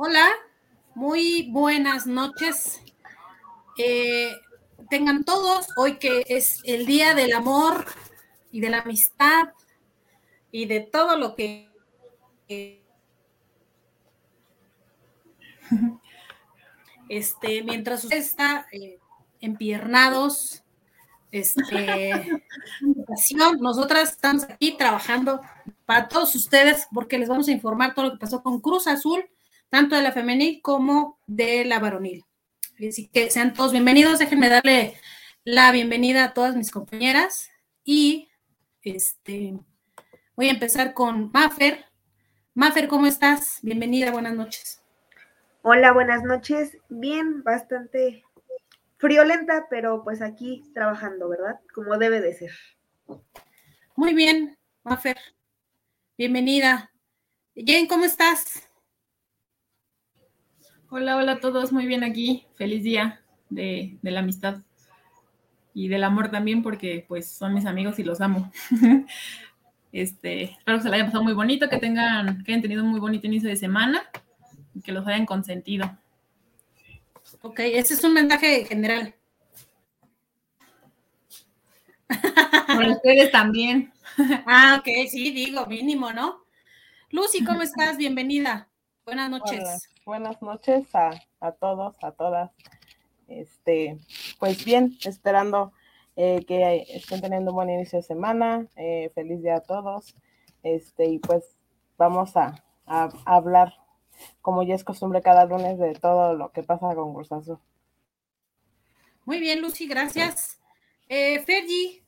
Hola, muy buenas noches. Eh, tengan todos hoy que es el día del amor y de la amistad y de todo lo que este mientras usted está eh, empiernados este nosotras estamos aquí trabajando para todos ustedes porque les vamos a informar todo lo que pasó con Cruz Azul tanto de la femenil como de la varonil Así que sean todos bienvenidos. Déjenme darle la bienvenida a todas mis compañeras y este voy a empezar con Mafer. Mafer, ¿cómo estás? Bienvenida, buenas noches. Hola, buenas noches. Bien, bastante friolenta, pero pues aquí trabajando, ¿verdad? Como debe de ser. Muy bien, Mafer. Bienvenida. Jen, ¿cómo estás? Hola, hola a todos, muy bien aquí. Feliz día de, la amistad y del amor también, porque pues son mis amigos y los amo. este, espero que se la hayan pasado muy bonito, que tengan, que hayan tenido un muy bonito inicio de semana y que los hayan consentido. Ok, ese es un mensaje general. Para ustedes también. ah, ok, sí, digo, mínimo, ¿no? Lucy, ¿cómo estás? Bienvenida. Buenas noches buenas noches a, todos, a todas. Este, pues bien, esperando eh, que estén teniendo un buen inicio de semana. Eh, feliz día a todos. Este, y pues vamos a, hablar, como ya es costumbre cada lunes, de todo lo que pasa con Cruz Muy bien, Lucy, gracias. Eh, Fergie,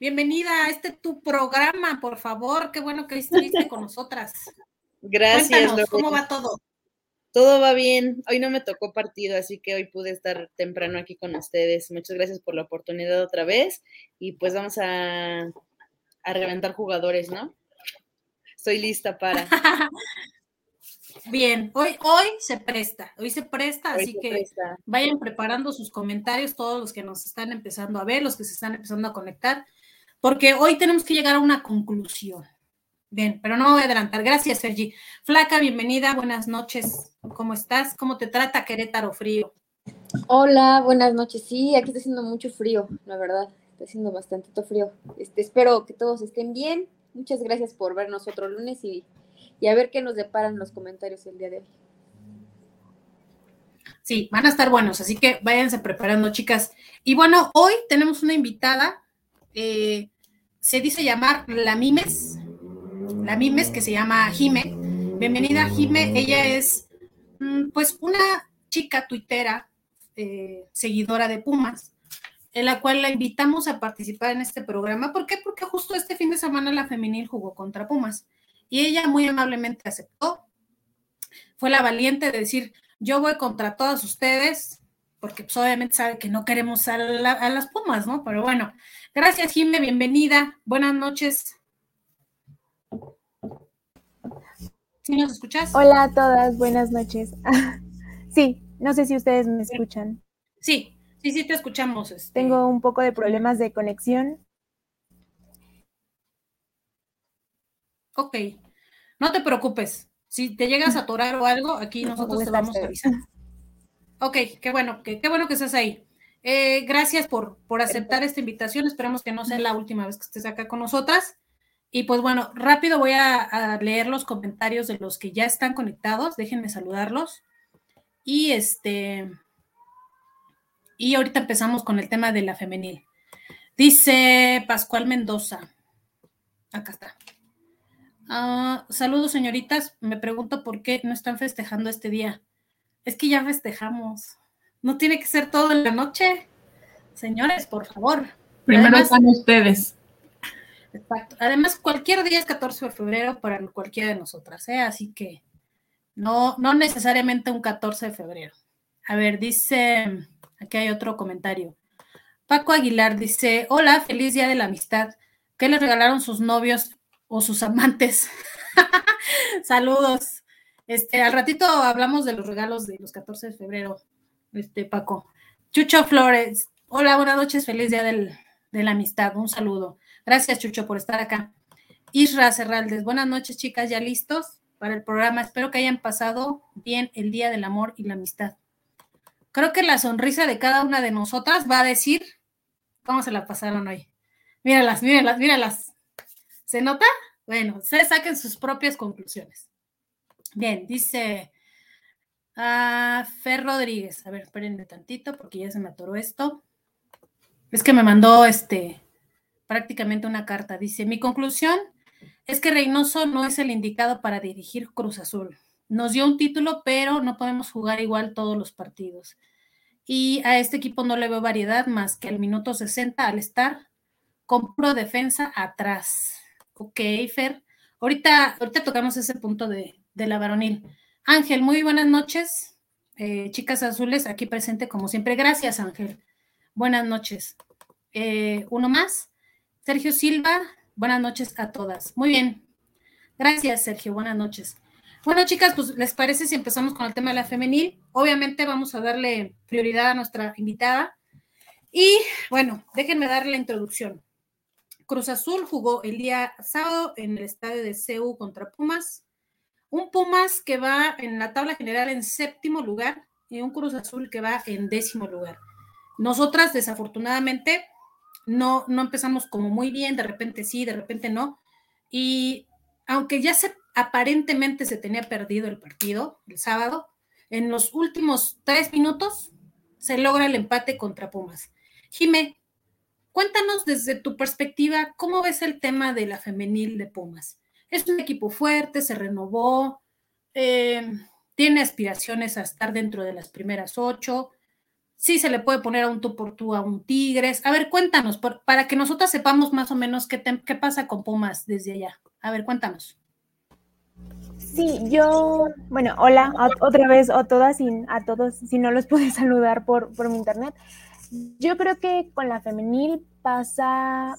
bienvenida a este tu programa, por favor. Qué bueno que estuviste con nosotras. Gracias. ¿Cómo va todo? Todo va bien. Hoy no me tocó partido, así que hoy pude estar temprano aquí con ustedes. Muchas gracias por la oportunidad otra vez. Y pues vamos a, a reventar jugadores, ¿no? Estoy lista para. Bien, hoy, hoy se presta, hoy se presta, así que vayan preparando sus comentarios, todos los que nos están empezando a ver, los que se están empezando a conectar, porque hoy tenemos que llegar a una conclusión. Bien, pero no voy a adelantar. Gracias, Sergi. Flaca, bienvenida, buenas noches. ¿Cómo estás? ¿Cómo te trata Querétaro frío? Hola, buenas noches. Sí, aquí está haciendo mucho frío, la verdad. Está haciendo bastantito frío. Este, espero que todos estén bien. Muchas gracias por vernos otro lunes y, y a ver qué nos deparan los comentarios el día de hoy. Sí, van a estar buenos, así que váyanse preparando, chicas. Y bueno, hoy tenemos una invitada, eh, se dice llamar La Mimes, la Mimes, que se llama Jime. Bienvenida, Jime. Ella es, mm, pues, una chica tuitera, eh, seguidora de Pumas, en la cual la invitamos a participar en este programa. ¿Por qué? Porque justo este fin de semana la femenil jugó contra Pumas y ella muy amablemente aceptó. Fue la valiente de decir, yo voy contra todas ustedes, porque pues, obviamente sabe que no queremos a, a las Pumas, ¿no? Pero bueno, gracias Jime, bienvenida, buenas noches. ¿Sí nos escuchas? Hola a todas, buenas noches. sí, no sé si ustedes me escuchan. Sí, sí, sí te escuchamos. Este. Tengo un poco de problemas de conexión. Ok, no te preocupes. Si te llegas a atorar o algo, aquí nosotros te vamos a avisar. Ok, qué bueno, qué, qué bueno que estás ahí. Eh, gracias por, por aceptar esta invitación. Esperamos que no sea la última vez que estés acá con nosotras. Y pues bueno, rápido voy a, leer los comentarios de los que ya están conectados. Déjenme saludarlos. Y este. Y ahorita empezamos con el tema de la femenil. Dice Pascual Mendoza. Acá está. Ah, saludos, señoritas. Me pregunto por qué no están festejando este día. Es que ya festejamos. No tiene que ser todo en la noche. Señores, por favor. Primero están ustedes. Exacto. Además, cualquier día es 14 de febrero para cualquiera de nosotras, ¿eh? Así que no, no necesariamente un 14 de febrero. A ver, dice, aquí hay otro comentario. Paco Aguilar dice, hola, feliz día de la amistad. ¿Qué le regalaron sus novios o sus amantes? Saludos. Este, al ratito hablamos de los regalos de los 14 de febrero, este, Paco. Chucho Flores, hola, buenas noches, feliz día de la amistad, un saludo. Gracias, Chucho, por estar acá. Isra Cerraldes, buenas noches, chicas, ¿ya listos para el programa. Espero que hayan pasado bien el Día del Amor y la Amistad. Creo que la sonrisa de cada una de nosotras va a decir cómo se la pasaron hoy. Míralas, míralas, míralas. ¿Se nota? Bueno, se saquen sus propias conclusiones. Bien, dice ah, Fer Rodríguez. A ver, espérenme tantito porque ya se me atoró esto. Es que me mandó este prácticamente una carta. Dice, mi conclusión es que Reynoso no es el indicado para dirigir Cruz Azul. Nos dio un título, pero no podemos jugar igual todos los partidos. Y a este equipo no le veo variedad más que al minuto 60 al estar con pro defensa atrás. Ok, Fer. Ahorita, ahorita tocamos ese punto de, la varonil. Ángel, muy buenas noches. Eh, chicas azules, aquí presente como siempre. Gracias, Ángel. Buenas noches. Eh, uno más. Sergio Silva, buenas noches a todas. Muy bien. Gracias, Sergio. Buenas noches. Bueno, chicas, pues les parece si empezamos con el tema de la femenil. Obviamente vamos a darle prioridad a nuestra invitada. Y bueno, déjenme darle la introducción. Cruz Azul jugó el día sábado en el estadio de CEU contra Pumas. Un Pumas que va en la tabla general en séptimo lugar y un Cruz Azul que va en décimo lugar. Nosotras, desafortunadamente, no, no empezamos como muy bien, de repente sí, de repente no. Y aunque ya se aparentemente se tenía perdido el partido el sábado, en los últimos tres minutos se logra el empate contra Pumas. Jimé, cuéntanos desde tu perspectiva, ¿cómo ves el tema de la femenil de Pumas? Es un equipo fuerte, se renovó, eh, tiene aspiraciones a estar dentro de las primeras ocho, sí se le puede poner a un tú por tú a un Tigres. A ver, cuéntanos, para que nosotras sepamos más o menos qué, qué pasa con Pumas desde allá. A ver, cuéntanos. Sí, yo, bueno, hola otra vez a todas y a todos, si no los pude saludar por, por mi internet. Yo creo que con la femenil pasa,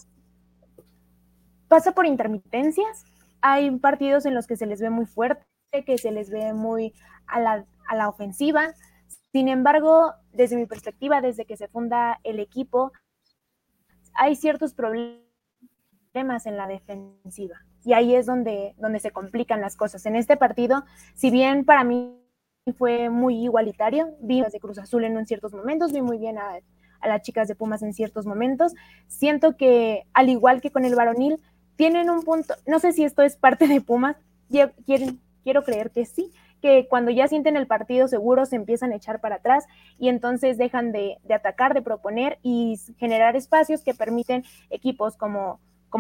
pasa por intermitencias. Hay partidos en los que se les ve muy fuerte, que se les ve muy a la, a la ofensiva, sin embargo, desde mi perspectiva, desde que se funda el equipo, hay ciertos problemas en la defensiva. Y ahí es donde, donde se complican las cosas. En este partido, si bien para mí fue muy igualitario, vi a de Cruz Azul en ciertos momentos, vi muy bien a, las chicas de Pumas en ciertos momentos. Siento que, al igual que con el varonil, tienen un punto, no sé si esto es parte de Pumas, quiero creer que sí, que cuando ya sienten el partido seguro se empiezan a echar para atrás y entonces dejan de, atacar, de proponer y generar espacios que permiten equipos como,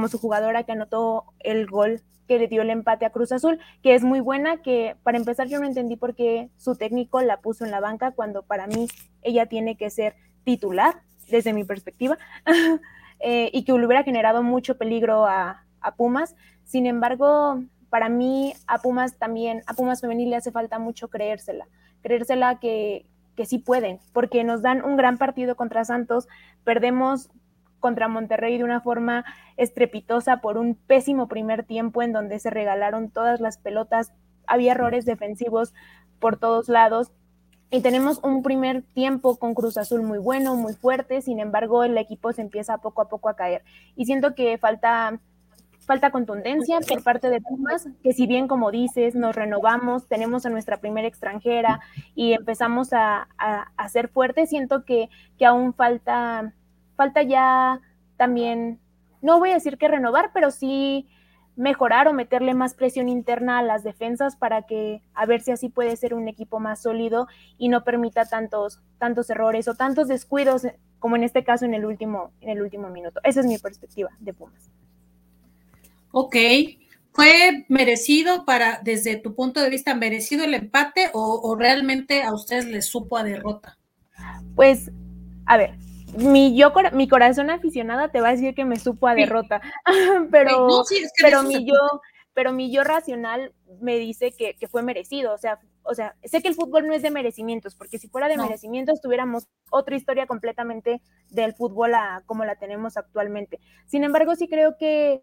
su jugadora que anotó el gol que le dio el empate a Cruz Azul, que es muy buena, que para empezar yo no entendí por qué su técnico la puso en la banca cuando para mí ella tiene que ser titular, desde mi perspectiva, eh, y que hubiera generado mucho peligro a Pumas. Sin embargo, para mí a Pumas también, a Pumas femenil le hace falta mucho creérsela, creérsela que, que sí pueden, porque nos dan un gran partido contra Santos, perdemos contra Monterrey de una forma estrepitosa por un pésimo primer tiempo en donde se regalaron todas las pelotas, había errores defensivos por todos lados. Y tenemos un primer tiempo con Cruz Azul muy bueno, muy fuerte, sin embargo el equipo se empieza poco a poco a caer. Y siento que falta falta contundencia por parte de Pumas, que si bien como dices, nos renovamos, tenemos a nuestra primera extranjera y empezamos a, ser fuertes, siento que, que, aún falta, falta ya también, no voy a decir que renovar, pero sí mejorar o meterle más presión interna a las defensas para que a ver si así puede ser un equipo más sólido y no permita tantos, tantos errores o tantos descuidos como en este caso en el último, en el último minuto. Esa es mi perspectiva de Pumas. Ok, ¿fue merecido para, desde tu punto de vista, merecido el empate o, realmente a ustedes les supo a derrota? Pues, a ver, mi, yo, mi corazón aficionada te va a decir que me supo a derrota, pero, pero mi yo, pero mi yo racional me dice que, fue merecido, o sea, o sea, sé que el fútbol no es de merecimientos, porque si fuera de merecimientos tuviéramos otra historia completamente del fútbol a, como la tenemos actualmente. Sin embargo, sí creo que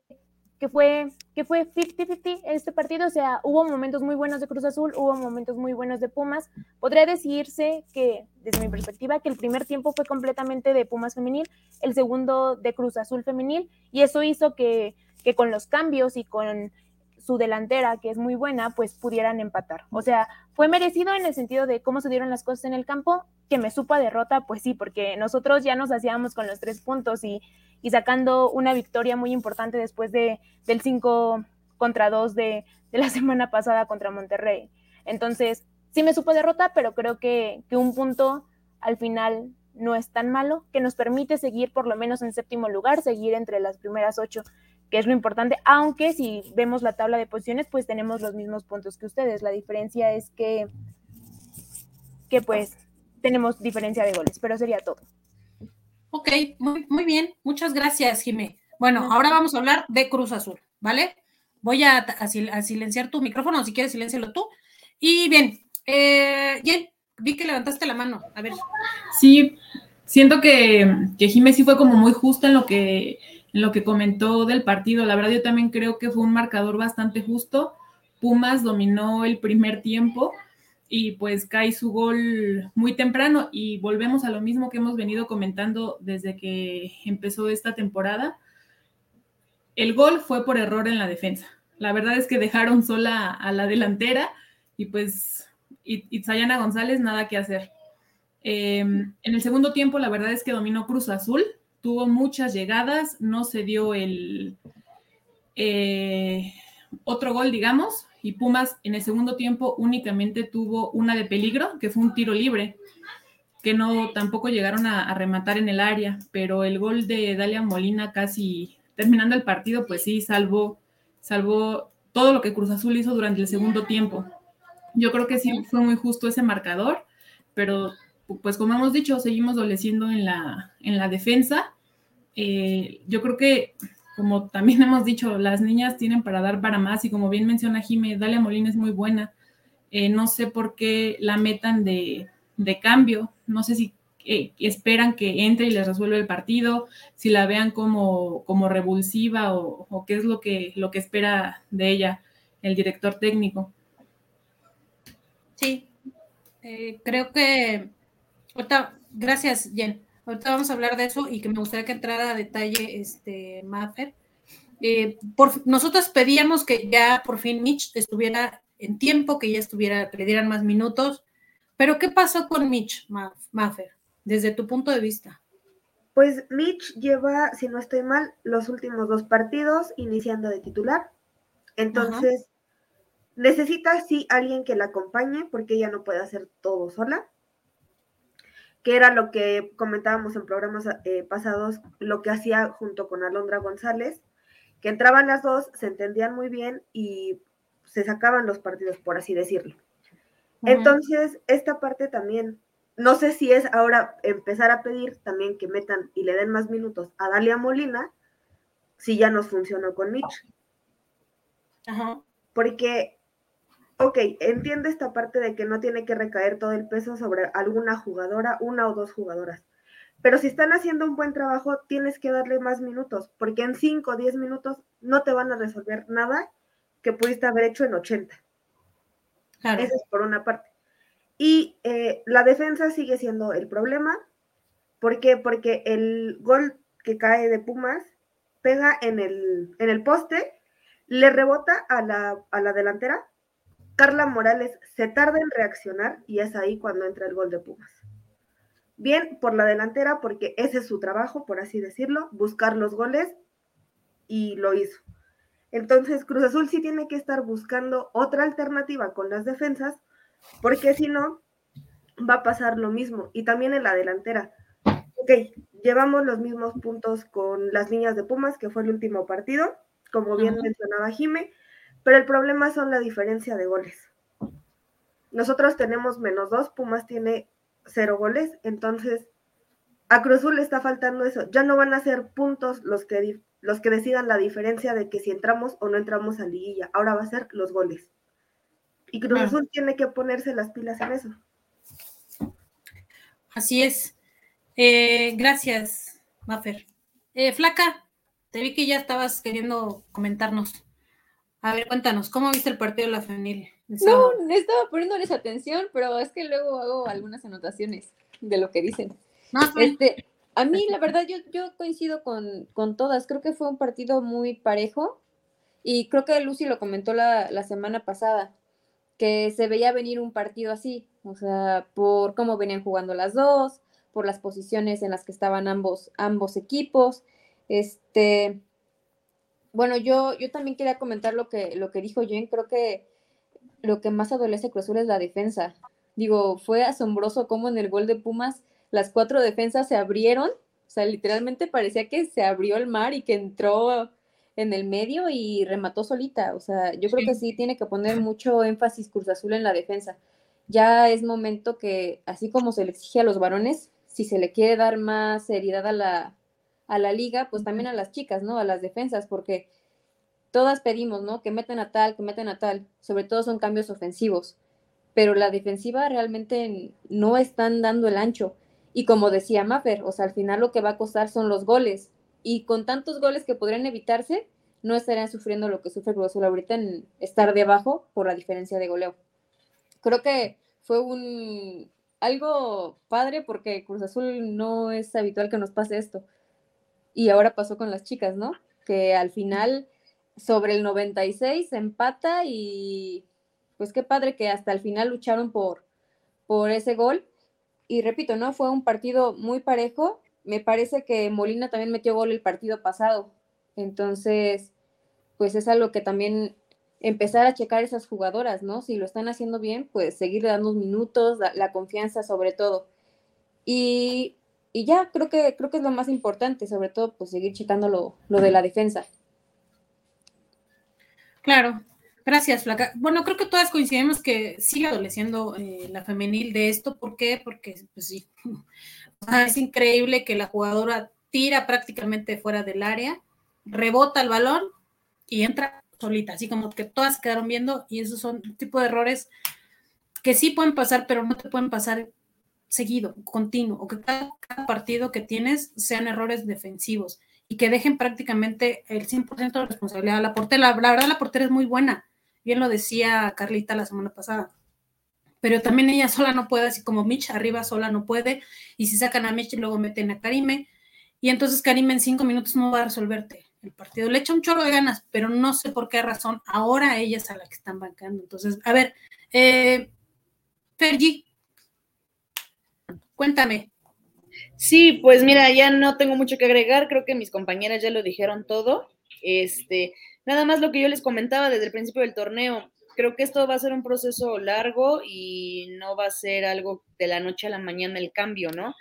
que fue que fue 50-50 este partido, o sea, hubo momentos muy buenos de Cruz Azul, hubo momentos muy buenos de Pumas. Podría decirse que, desde mi perspectiva, que el primer tiempo fue completamente de Pumas femenil, el segundo de Cruz Azul femenil, y eso hizo que, que con los cambios y con su delantera, que es muy buena, pues pudieran empatar. O sea, fue merecido en el sentido de cómo se dieron las cosas en el campo, que me supo derrota, pues sí, porque nosotros ya nos hacíamos con los tres puntos y, y sacando una victoria muy importante después de, del 5 contra 2 de, de, la semana pasada contra Monterrey. Entonces, sí me supo derrota, pero creo que, que un punto al final no es tan malo, que nos permite seguir por lo menos en séptimo lugar, seguir entre las primeras ocho, que es lo importante, aunque si vemos la tabla de posiciones, pues tenemos los mismos puntos que ustedes. La diferencia es que, que pues tenemos diferencia de goles, pero sería todo. Ok, muy, muy bien, muchas gracias, Jimé. Bueno, ahora vamos a hablar de Cruz Azul, ¿vale? Voy a, a, a silenciar tu micrófono, si quieres, silencialo tú. Y bien, eh, Jen, vi que levantaste la mano. A ver. Sí, siento que, que Jiménez sí fue como muy justo en lo que en lo que comentó del partido. La verdad, yo también creo que fue un marcador bastante justo. Pumas dominó el primer tiempo y pues cae su gol muy temprano y volvemos a lo mismo que hemos venido comentando desde que empezó esta temporada. El gol fue por error en la defensa. La verdad es que dejaron sola a la delantera y pues Itzayana González nada que hacer. Eh, en el segundo tiempo, la verdad es que dominó Cruz Azul, tuvo muchas llegadas, no se dio el eh, otro gol, digamos, y Pumas en el segundo tiempo únicamente tuvo una de peligro, que fue un tiro libre, que no tampoco llegaron a, a rematar en el área, pero el gol de Dalia Molina casi terminando el partido, pues sí, salvó, salvó todo lo que Cruz Azul hizo durante el segundo tiempo. Yo creo que sí fue muy justo ese marcador, pero pues como hemos dicho, seguimos adoleciendo en la, en la defensa. Eh, yo creo que, como también hemos dicho, las niñas tienen para dar para más y como bien menciona Jime, Dalia Molina es muy buena. Eh, no sé por qué la metan de, de cambio, no sé si eh, esperan que entre y les resuelva el partido, si la vean como, como revulsiva o, o, qué es lo que, lo que espera de ella el director técnico. Sí, creo que ahorita, gracias Jen, ahorita vamos a hablar de eso y que me gustaría que entrara a detalle este Maffer. Eh, por, nosotros pedíamos que ya por fin Mitch estuviera en tiempo, que ya estuviera, que le dieran más minutos, pero ¿qué pasó con Mitch, Maffer, desde tu punto de vista? Pues Mitch lleva, si no estoy mal, los últimos dos partidos iniciando de titular. Entonces, Necesita sí alguien que la acompañe porque ella no puede hacer todo sola, que era lo que comentábamos en programas eh, pasados, lo que hacía junto con Alondra González, que entraban las dos, se entendían muy bien y se sacaban los partidos, por así decirlo. Uh -huh. Entonces, esta parte también, no sé si es ahora empezar a pedir también que metan y le den más minutos a Dalia Molina, si ya nos funcionó con Mitch. Uh -huh. Porque ok, entiendo esta parte de que no tiene que recaer todo el peso sobre alguna jugadora, una o dos jugadoras. Pero si están haciendo un buen trabajo, tienes que darle más minutos, porque en 5 o 10 minutos no te van a resolver nada que pudiste haber hecho en 80. Claro. Eso es por una parte. Y eh, la defensa sigue siendo el problema. ¿Por qué? Porque el gol que cae de Pumas pega en el, en el poste, le rebota a la, a la delantera Carla Morales se tarda en reaccionar y es ahí cuando entra el gol de Pumas. Bien por la delantera, porque ese es su trabajo, por así decirlo, buscar los goles y lo hizo. Entonces, Cruz Azul sí tiene que estar buscando otra alternativa con las defensas, porque si no, va a pasar lo mismo. Y también en la delantera. Ok, llevamos los mismos puntos con las niñas de Pumas, que fue el último partido, como bien uh -huh. mencionaba Jime pero el problema son la diferencia de goles. Nosotros tenemos menos dos, Pumas tiene cero goles, entonces a Cruzul le está faltando eso. Ya no van a ser puntos los que, los que decidan la diferencia de que si entramos o no entramos a liguilla. Ahora va a ser los goles. Y Cruz Azul tiene que ponerse las pilas en eso. Así es. Eh, gracias, Maffer. Eh, Flaca, te vi que ya estabas queriendo comentarnos. A ver, cuéntanos, ¿cómo viste el partido de la femenil? No, estaba poniéndoles atención, pero es que luego hago algunas anotaciones de lo que dicen. No, este, a mí, la verdad, yo, yo coincido con, con todas. Creo que fue un partido muy parejo. Y creo que Lucy lo comentó la, la semana pasada, que se veía venir un partido así, o sea, por cómo venían jugando las dos, por las posiciones en las que estaban ambos, ambos equipos. Este, bueno, yo, yo también quería comentar lo que, lo que dijo Jen, creo que lo que más adolece Cruz Azul es la defensa. Digo, fue asombroso cómo en el gol de Pumas las cuatro defensas se abrieron, o sea, literalmente parecía que se abrió el mar y que entró en el medio y remató solita. O sea, yo creo que sí tiene que poner mucho énfasis Cruz Azul en la defensa. Ya es momento que, así como se le exige a los varones, si se le quiere dar más seriedad a la, a la liga, pues también a las chicas, ¿no? A las defensas, porque todas pedimos, ¿no? Que meten a tal, que meten a tal. Sobre todo son cambios ofensivos. Pero la defensiva realmente no están dando el ancho. Y como decía Maffer, o sea, al final lo que va a costar son los goles. Y con tantos goles que podrían evitarse, no estarían sufriendo lo que sufre Cruz Azul ahorita en estar debajo por la diferencia de goleo. Creo que fue un algo padre porque Cruz Azul no es habitual que nos pase esto. Y ahora pasó con las chicas, ¿no? Que al final sobre el 96 se empata y pues qué padre que hasta el final lucharon por, por ese gol. Y repito, ¿no? Fue un partido muy parejo me parece que Molina también metió gol el partido pasado. Entonces, pues es algo que también empezar a checar esas jugadoras, ¿no? Si lo están haciendo bien, pues seguir dando minutos, la, confianza sobre todo. Y, ya, creo que, creo que es lo más importante, sobre todo, pues seguir checando lo, de la defensa. Claro, gracias, Flaca. Bueno, creo que todas coincidimos que sigue adoleciendo eh, la femenil de esto. ¿Por qué? Porque, pues sí, es increíble que la jugadora tira prácticamente fuera del área, rebota el balón y entra solita, así como que todas quedaron viendo y esos son tipo de errores que sí pueden pasar, pero no te pueden pasar seguido, continuo, o que cada, partido que tienes sean errores defensivos y que dejen prácticamente el 100% de responsabilidad a la portera. La, verdad, la portera es muy buena, bien lo decía Carlita la semana pasada pero también ella sola no puede, así como Mitch arriba sola no puede, y si sacan a Mitch luego meten a Karime, y entonces Karime en cinco minutos no va a resolverte el partido. Le echa un chorro de ganas, pero no sé por qué razón ahora ella es a la que están bancando. Entonces, a ver, eh, Fergie, cuéntame. Sí, pues mira, ya no tengo mucho que agregar, creo que mis compañeras ya lo dijeron todo. Este, nada más lo que yo les comentaba desde el principio del torneo, creo que esto va a ser un proceso largo y no va a ser algo de la noche a la mañana el cambio, ¿no?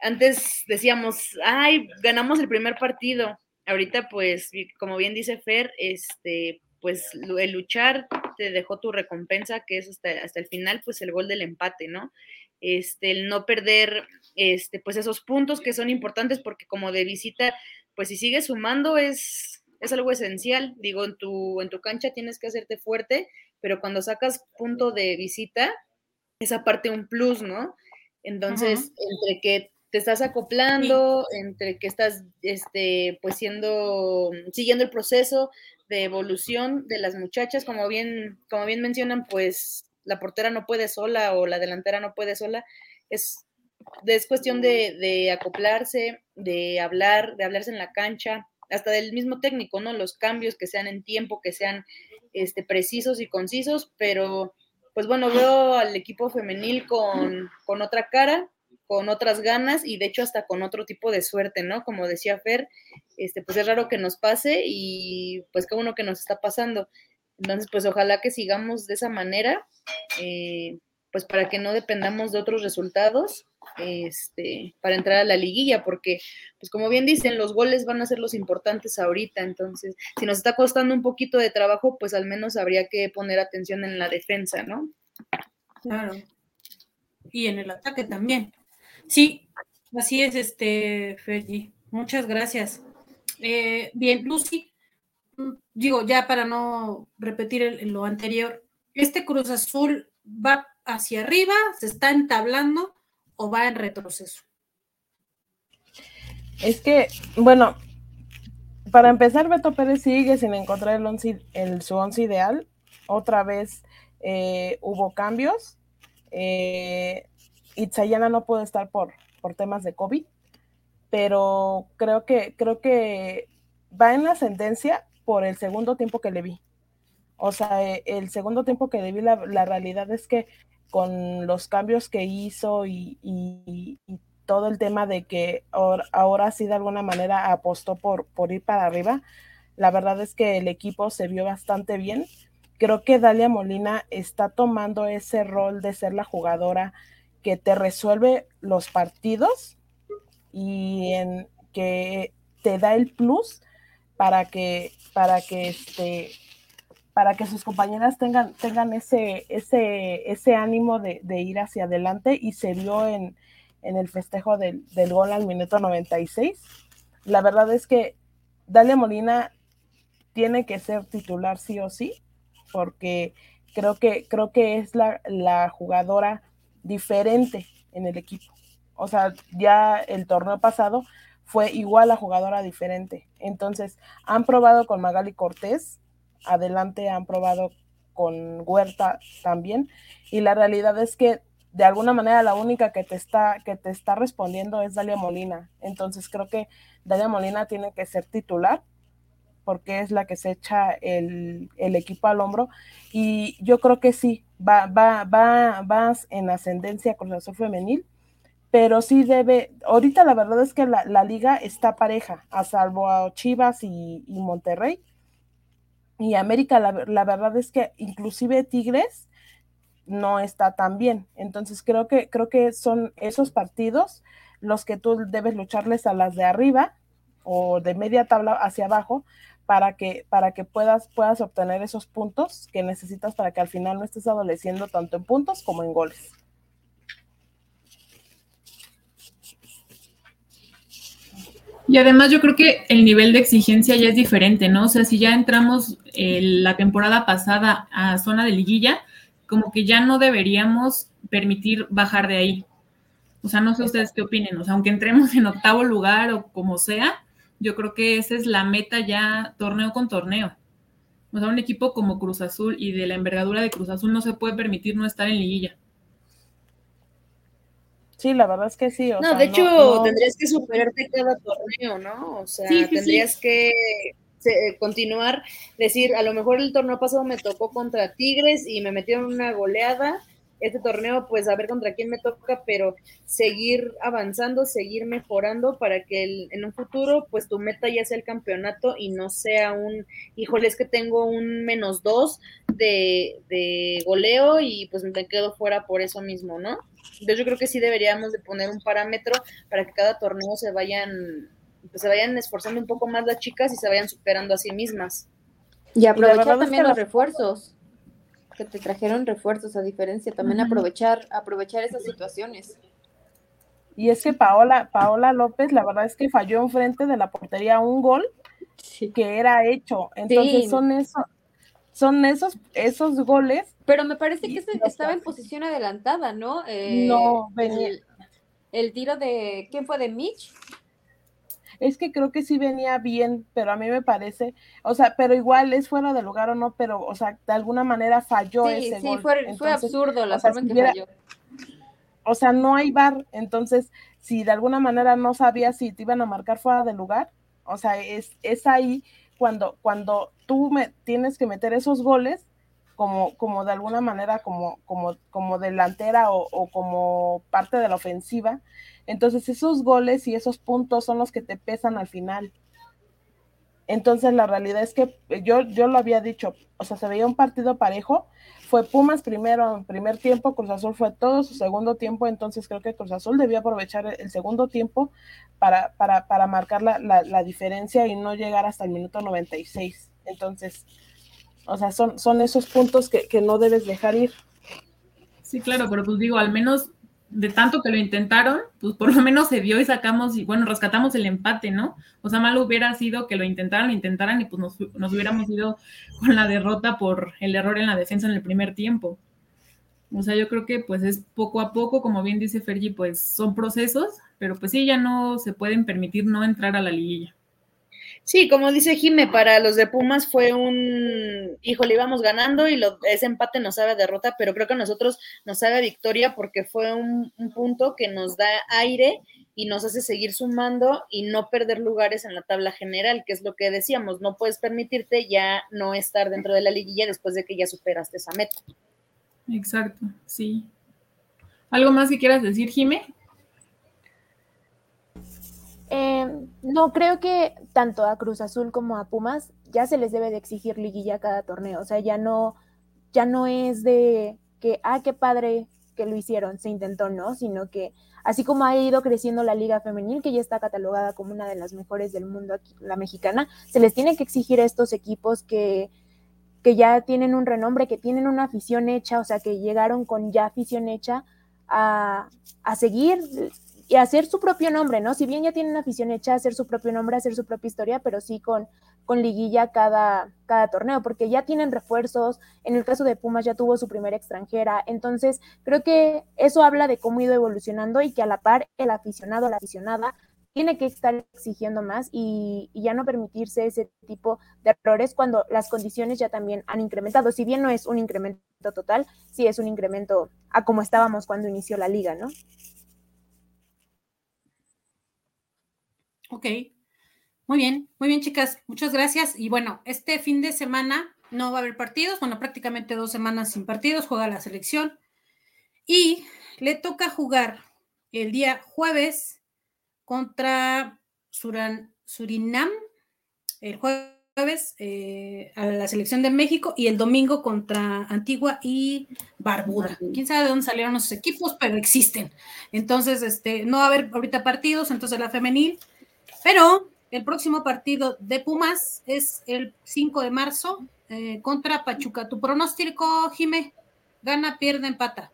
Antes decíamos, ay, ganamos el primer partido. Ahorita, pues, como bien dice Fer, este, pues el luchar te dejó tu recompensa, que es hasta, hasta el final, pues el gol del empate, ¿no? Este, el no perder, este, pues esos puntos que son importantes, porque como de visita, pues si sigues sumando es, es algo esencial. Digo, en tu, en tu cancha tienes que hacerte fuerte, pero cuando sacas punto de visita, esa parte un plus, ¿no? Entonces, entre que te estás acoplando, entre que estás, este, pues siendo, siguiendo el proceso de evolución de las muchachas, como bien, como bien mencionan, pues la portera no puede sola o la delantera no puede sola, es, es cuestión de, acoplarse, de hablar, de hablarse en la cancha, hasta del mismo técnico, ¿no? Los cambios que sean en tiempo, que sean este, precisos y concisos, pero pues bueno, veo al equipo femenil con, con otra cara, con otras ganas y de hecho hasta con otro tipo de suerte, ¿no? Como decía Fer, este, pues es raro que nos pase y pues qué bueno que nos está pasando. Entonces, pues ojalá que sigamos de esa manera, eh, pues para que no dependamos de otros resultados este, para entrar a la liguilla, porque, pues como bien dicen, los goles van a ser los importantes ahorita, entonces, si nos está costando un poquito de trabajo, pues al menos habría que poner atención en la defensa, ¿no? Claro. Y en el ataque también. Sí, así es, este, Fergie. Muchas gracias. Eh, bien, Lucy, digo, ya para no repetir lo anterior, este Cruz Azul va hacia arriba, se está entablando o va en retroceso? Es que, bueno, para empezar, Beto Pérez sigue sin encontrar el, once, el su once ideal. Otra vez eh, hubo cambios. Eh, Itzayana no puede estar por, por temas de COVID, pero creo que, creo que va en la ascendencia por el segundo tiempo que le vi. O sea, eh, el segundo tiempo que le vi, la, realidad es que con los cambios que hizo y, todo el tema de que ahora, sí de alguna manera apostó por, por ir para arriba, la verdad es que el equipo se vio bastante bien. Creo que Dalia Molina está tomando ese rol de ser la jugadora que te resuelve los partidos y en que te da el plus para que para que este para que sus compañeras tengan, tengan ese, ese, ese ánimo de, ir hacia adelante y se vio en, el festejo del, gol al minuto 96. La verdad es que Dalia Molina tiene que ser titular sí o sí, porque creo que, creo que es la, la jugadora diferente en el equipo. O sea, ya el torneo pasado fue igual a jugadora diferente. Entonces, han probado con Magali Cortés, adelante han probado con Huerta también, y la realidad es que de alguna manera la única que te está, que te está respondiendo es Dalia Molina. Entonces creo que Dalia Molina tiene que ser titular porque es la que se echa el, equipo al hombro. Y yo creo que sí, va, va, va, va en ascendencia con la femenil, pero sí debe, ahorita la verdad es que la, liga está pareja, a salvo a Chivas y, Monterrey. Y América, la, la, verdad es que inclusive Tigres no está tan bien. Entonces creo que, creo que son esos partidos los que tú debes lucharles a las de arriba o de media tabla hacia abajo para que, para que puedas, puedas obtener esos puntos que necesitas para que al final no estés adoleciendo tanto en puntos como en goles. Y además yo creo que el nivel de exigencia ya es diferente, ¿no? O sea, si ya entramos eh, la temporada pasada a zona de liguilla, como que ya no deberíamos permitir bajar de ahí. O sea, no sé ustedes qué opinen, o sea, aunque entremos en octavo lugar o como sea, yo creo que esa es la meta ya torneo con torneo. O sea, un equipo como Cruz Azul y de la envergadura de Cruz Azul no se puede permitir no estar en liguilla. Sí, la verdad es que sí. no, de hecho, tendrías que superarte cada torneo, ¿no? O sea, tendrías que continuar, decir, a lo mejor el torneo pasado me tocó contra Tigres y me metieron una goleada. Este torneo, pues a ver contra quién me toca, pero seguir avanzando, seguir mejorando para que en un futuro, pues tu meta ya sea el campeonato y no sea un, híjole, es que tengo un menos dos de, de goleo y pues me quedo fuera por eso mismo, ¿no? Entonces yo creo que sí deberíamos de poner un parámetro para que cada torneo se vayan, pues, se vayan esforzando un poco más las chicas y se vayan superando a sí mismas. Y aprovechar también los refuerzos, que te trajeron refuerzos a diferencia, también aprovechar, aprovechar esas situaciones. Y es que Paola, Paola López, la verdad es que falló enfrente de la portería un gol que era hecho. Entonces son eso, son esos, esos goles pero me parece que estaba en posición adelantada, ¿no? Eh, no, venía. El, tiro de, ¿quién fue? ¿De Mitch? Es que creo que sí venía bien, pero a mí me parece, o sea, pero igual es fuera de lugar o no, pero, o sea, de alguna manera falló ese sí, Fue, fue absurdo la forma en que falló. O sea, no hay bar, entonces, si de alguna manera no sabías si te iban a marcar fuera de lugar, o sea, es, es ahí cuando, cuando tú me, tienes que meter esos goles como, como de alguna manera como, como, como delantera o, como parte de la ofensiva. Entonces esos goles y esos puntos son los que te pesan al final. Entonces la realidad es que yo, yo lo había dicho, o sea, se veía un partido parejo, fue Pumas primero en primer tiempo, Cruz Azul fue todo su segundo tiempo, entonces creo que Cruz Azul debió aprovechar el segundo tiempo para, para, para marcar la, la, la diferencia y no llegar hasta el minuto 96. Entonces, o sea, son, son esos puntos que, no debes dejar ir. Sí, claro, pero pues digo, al menos de tanto que lo intentaron, pues por lo menos se vio y sacamos y bueno, rescatamos el empate, ¿no? O sea, malo hubiera sido que lo intentaran, lo intentaran y pues nos, nos, hubiéramos ido con la derrota por el error en la defensa en el primer tiempo. O sea, yo creo que pues es poco a poco, como bien dice Fergie, pues son procesos, pero pues sí, ya no se pueden permitir no entrar a la liguilla. Sí, como dice Jime, para los de Pumas fue un, híjole, íbamos ganando y ese empate nos sabe derrota, pero creo que a nosotros nos sabe victoria porque fue un, punto que nos da aire y nos hace seguir sumando y no perder lugares en la tabla general, que es lo que decíamos, no puedes permitirte ya no estar dentro de la liguilla después de que ya superaste esa meta. Exacto, sí. ¿Algo más que quieras decir, Jime? Eh, no, creo que tanto a Cruz Azul como a Pumas ya se les debe de exigir liguilla cada torneo. O sea, ya no, ya no es de que, ah, qué padre que lo hicieron, se intentó, ¿no? Sino que así como ha ido creciendo la liga femenil, que ya está catalogada como una de las mejores del mundo aquí, la mexicana, se les tiene que exigir a estos equipos que, que ya tienen un renombre, que tienen una afición hecha, o sea, que llegaron con ya afición hecha a, a seguir y hacer su propio nombre, ¿no? Si bien ya tienen afición hecha, hacer su propio nombre, hacer su propia historia, pero sí con, con liguilla cada, cada torneo, porque ya tienen refuerzos, en el caso de Pumas ya tuvo su primera extranjera, entonces creo que eso habla de cómo ha ido evolucionando y que a la par el aficionado, la aficionada, tiene que estar exigiendo más y, y, ya no permitirse ese tipo de errores cuando las condiciones ya también han incrementado. Si bien no es un incremento total, sí es un incremento a como estábamos cuando inició la liga, ¿no? Ok, muy bien, muy bien, chicas, muchas gracias. Y bueno, este fin de semana no va a haber partidos, bueno, prácticamente dos semanas sin partidos, juega la selección. Y le toca jugar el día jueves contra Suran, Surinam, el jueves eh, a la selección de México y el domingo contra Antigua y Barbuda. Quién sabe de dónde salieron esos equipos, pero existen. Entonces, este, no va a haber ahorita partidos, entonces la femenil pero el próximo partido de Pumas es el 5 de marzo eh, contra Pachuca. ¿Tu pronóstico, Jime? ¿Gana, pierde, empata?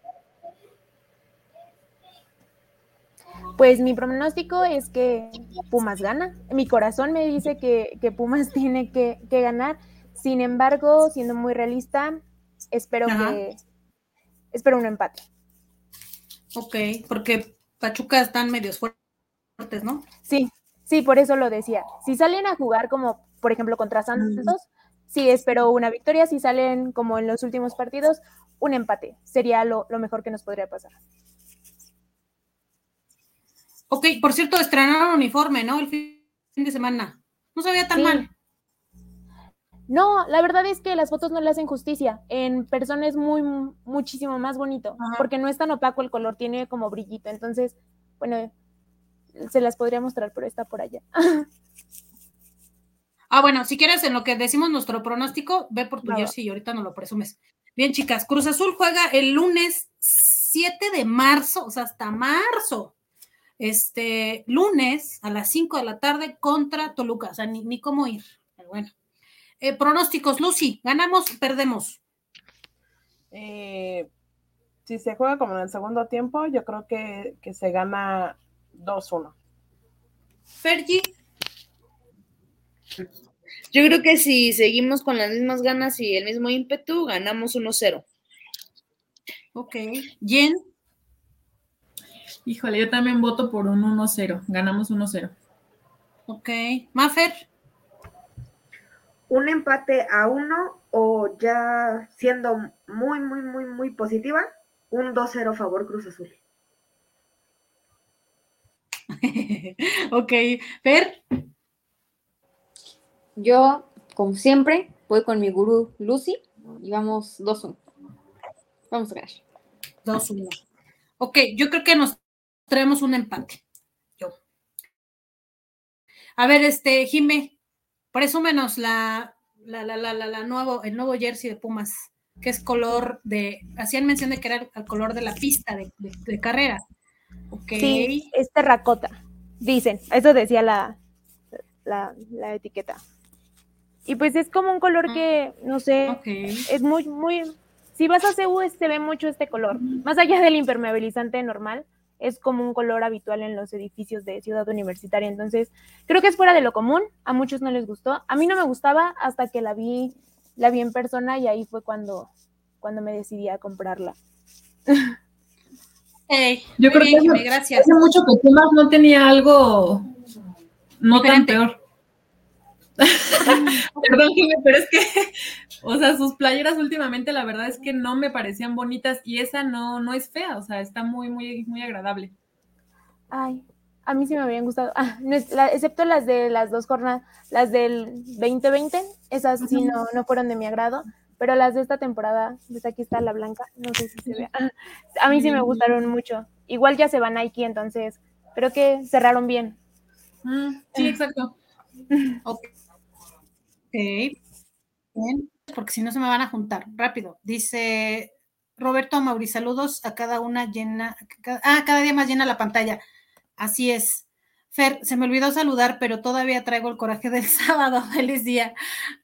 Pues mi pronóstico es que Pumas gana. Mi corazón me dice que, Pumas tiene que, ganar. Sin embargo, siendo muy realista, espero que espero un empate. Ok, porque Pachuca están medios fuertes, ¿no? Sí, Sí, por eso lo decía. Si salen a jugar como, por ejemplo, contra Santos, sí espero una victoria. Si salen como en los últimos partidos, un empate. Sería lo, mejor que nos podría pasar. Ok, por cierto, estrenaron uniforme, ¿no? El fin de semana. No se veía tan mal. No, la verdad es que las fotos no le hacen justicia. En persona es muy, muchísimo más bonito, porque no es tan opaco el color, tiene como brillito. Entonces, bueno, se las podría mostrar, pero está por allá. Ah, bueno, si quieres, en lo que decimos nuestro pronóstico, ve por tu jersey y ahorita no lo presumes. Bien, chicas, Cruz Azul juega el lunes 7 de marzo, o sea, hasta marzo. Este lunes a las 5 de la tarde contra Toluca, o sea, ni, cómo ir. Pero bueno. Eh, pronósticos, Lucy, ¿ganamos perdemos? Eh, si se juega como en el segundo tiempo, yo creo que, que se gana 2-1. Fergie. Yo creo que si seguimos con las mismas ganas y el mismo ímpetu, ganamos 1-0. Ok. Jen. Híjole, yo también voto por un 1-0. Ganamos 1-0. Ok. Mafer. Un empate a uno o ya siendo muy, muy, muy, muy positiva, un 2-0 favor Cruz Azul. ok, Fer. Yo, como siempre, voy con mi gurú Lucy y vamos 2-1. Vamos a ganar. 2-1. Ok, yo creo que nos traemos un empate. Yo. A ver, este, Jime, presúmenos la, la, la, la, la, nuevo, el nuevo jersey de Pumas, que es color de, hacían mención de que era el color de la pista de, de carrera. Sí, es terracota, dicen. Eso decía la, la, etiqueta. Y pues es como un color que, no sé, es muy, muy... Si vas a CU se ve mucho este color. Más allá del impermeabilizante normal, es como un color habitual en los edificios de ciudad universitaria. Entonces, creo que es fuera de lo común. A muchos no les gustó. A mí no me gustaba hasta que la vi, la vi en persona y ahí fue cuando, cuando me decidí a comprarla. Yo creo que gracias. hace mucho que Pumas no tenía algo no tan peor. Perdón, pero es que, o sea, sus playeras últimamente la verdad es que no me parecían bonitas y esa no, no es fea, o sea, está muy, muy, muy agradable. Ay, a mí sí me habían gustado, ah, excepto las de las dos jornadas, las del 2020, esas sí no, no fueron de mi agrado, pero las de esta temporada, pues aquí está la blanca, no sé si se ve, a mí sí me gustaron mucho. Igual ya se van Nike, entonces creo que cerraron bien. Ah, sí, exacto. ok. Bien, porque si no se me van a juntar. Rápido. Dice Roberto Mauri, saludos a cada una llena, ah, cada día más llena la pantalla. Así es. Fer, se me olvidó saludar, pero todavía traigo el coraje del sábado. Feliz día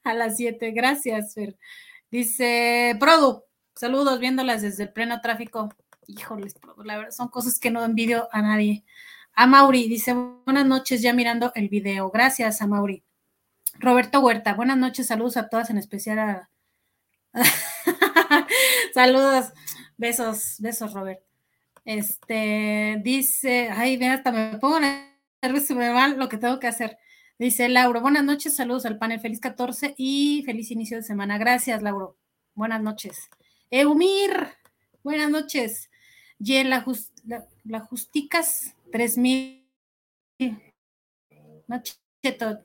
a las 7. Gracias, Fer. Dice Produ, saludos viéndolas desde el pleno tráfico. Híjoles, Produ, la verdad son cosas que no envidio a nadie. A Mauri, dice buenas noches ya mirando el video. Gracias a Mauri. Roberto Huerta, buenas noches, saludos a todas, en especial a. saludos, besos, besos, Robert. Este, dice, ay, ve, hasta me pongo nervioso, me va lo que tengo que hacer. Dice Lauro, buenas noches, saludos al panel, feliz 14 y feliz inicio de semana. Gracias, Lauro. Buenas noches. Eumir, buenas noches. Y la, la, la Justicas, 3000. Nocheto.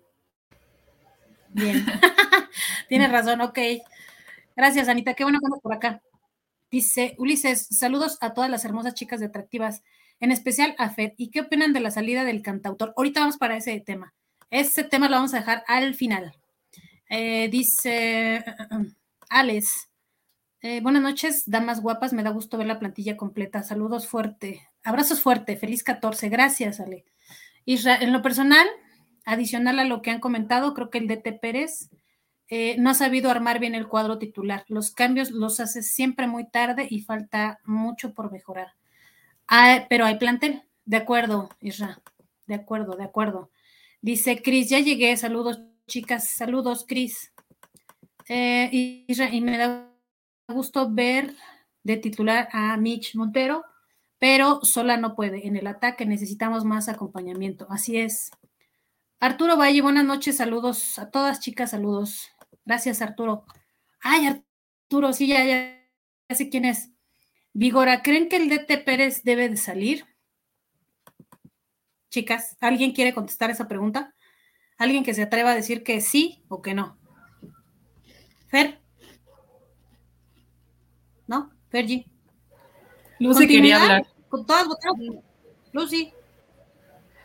Bien. Tienes razón, ok. Gracias, Anita. Qué bueno que por acá. Dice Ulises, saludos a todas las hermosas chicas de atractivas, en especial a Fed. ¿Y qué opinan de la salida del cantautor? Ahorita vamos para ese tema. Ese tema lo vamos a dejar al final. Eh, dice Alex, eh, buenas noches, damas guapas, me da gusto ver la plantilla completa. Saludos fuerte, abrazos fuerte, feliz 14, gracias, Ale. Israel, en lo personal, adicional a lo que han comentado, creo que el DT Pérez eh, no ha sabido armar bien el cuadro titular. Los cambios los hace siempre muy tarde y falta mucho por mejorar. Ah, pero hay plantel, de acuerdo, Israel, de acuerdo, de acuerdo. Dice Cris, ya llegué, saludos chicas, saludos Cris. Eh, y, me da gusto ver de titular a Mitch Montero, pero sola no puede. En el ataque necesitamos más acompañamiento. Así es. Arturo Valle, buenas noches, saludos a todas chicas, saludos. Gracias, Arturo. Ay, Arturo, sí, ya, ya, ya sé quién es. Vigora, ¿creen que el DT Pérez debe de salir? Chicas, ¿alguien quiere contestar esa pregunta? ¿Alguien que se atreva a decir que sí o que no? Fer. ¿No? Fergie. Lucy quería hablar. ¿Con todas votaron? Lucy.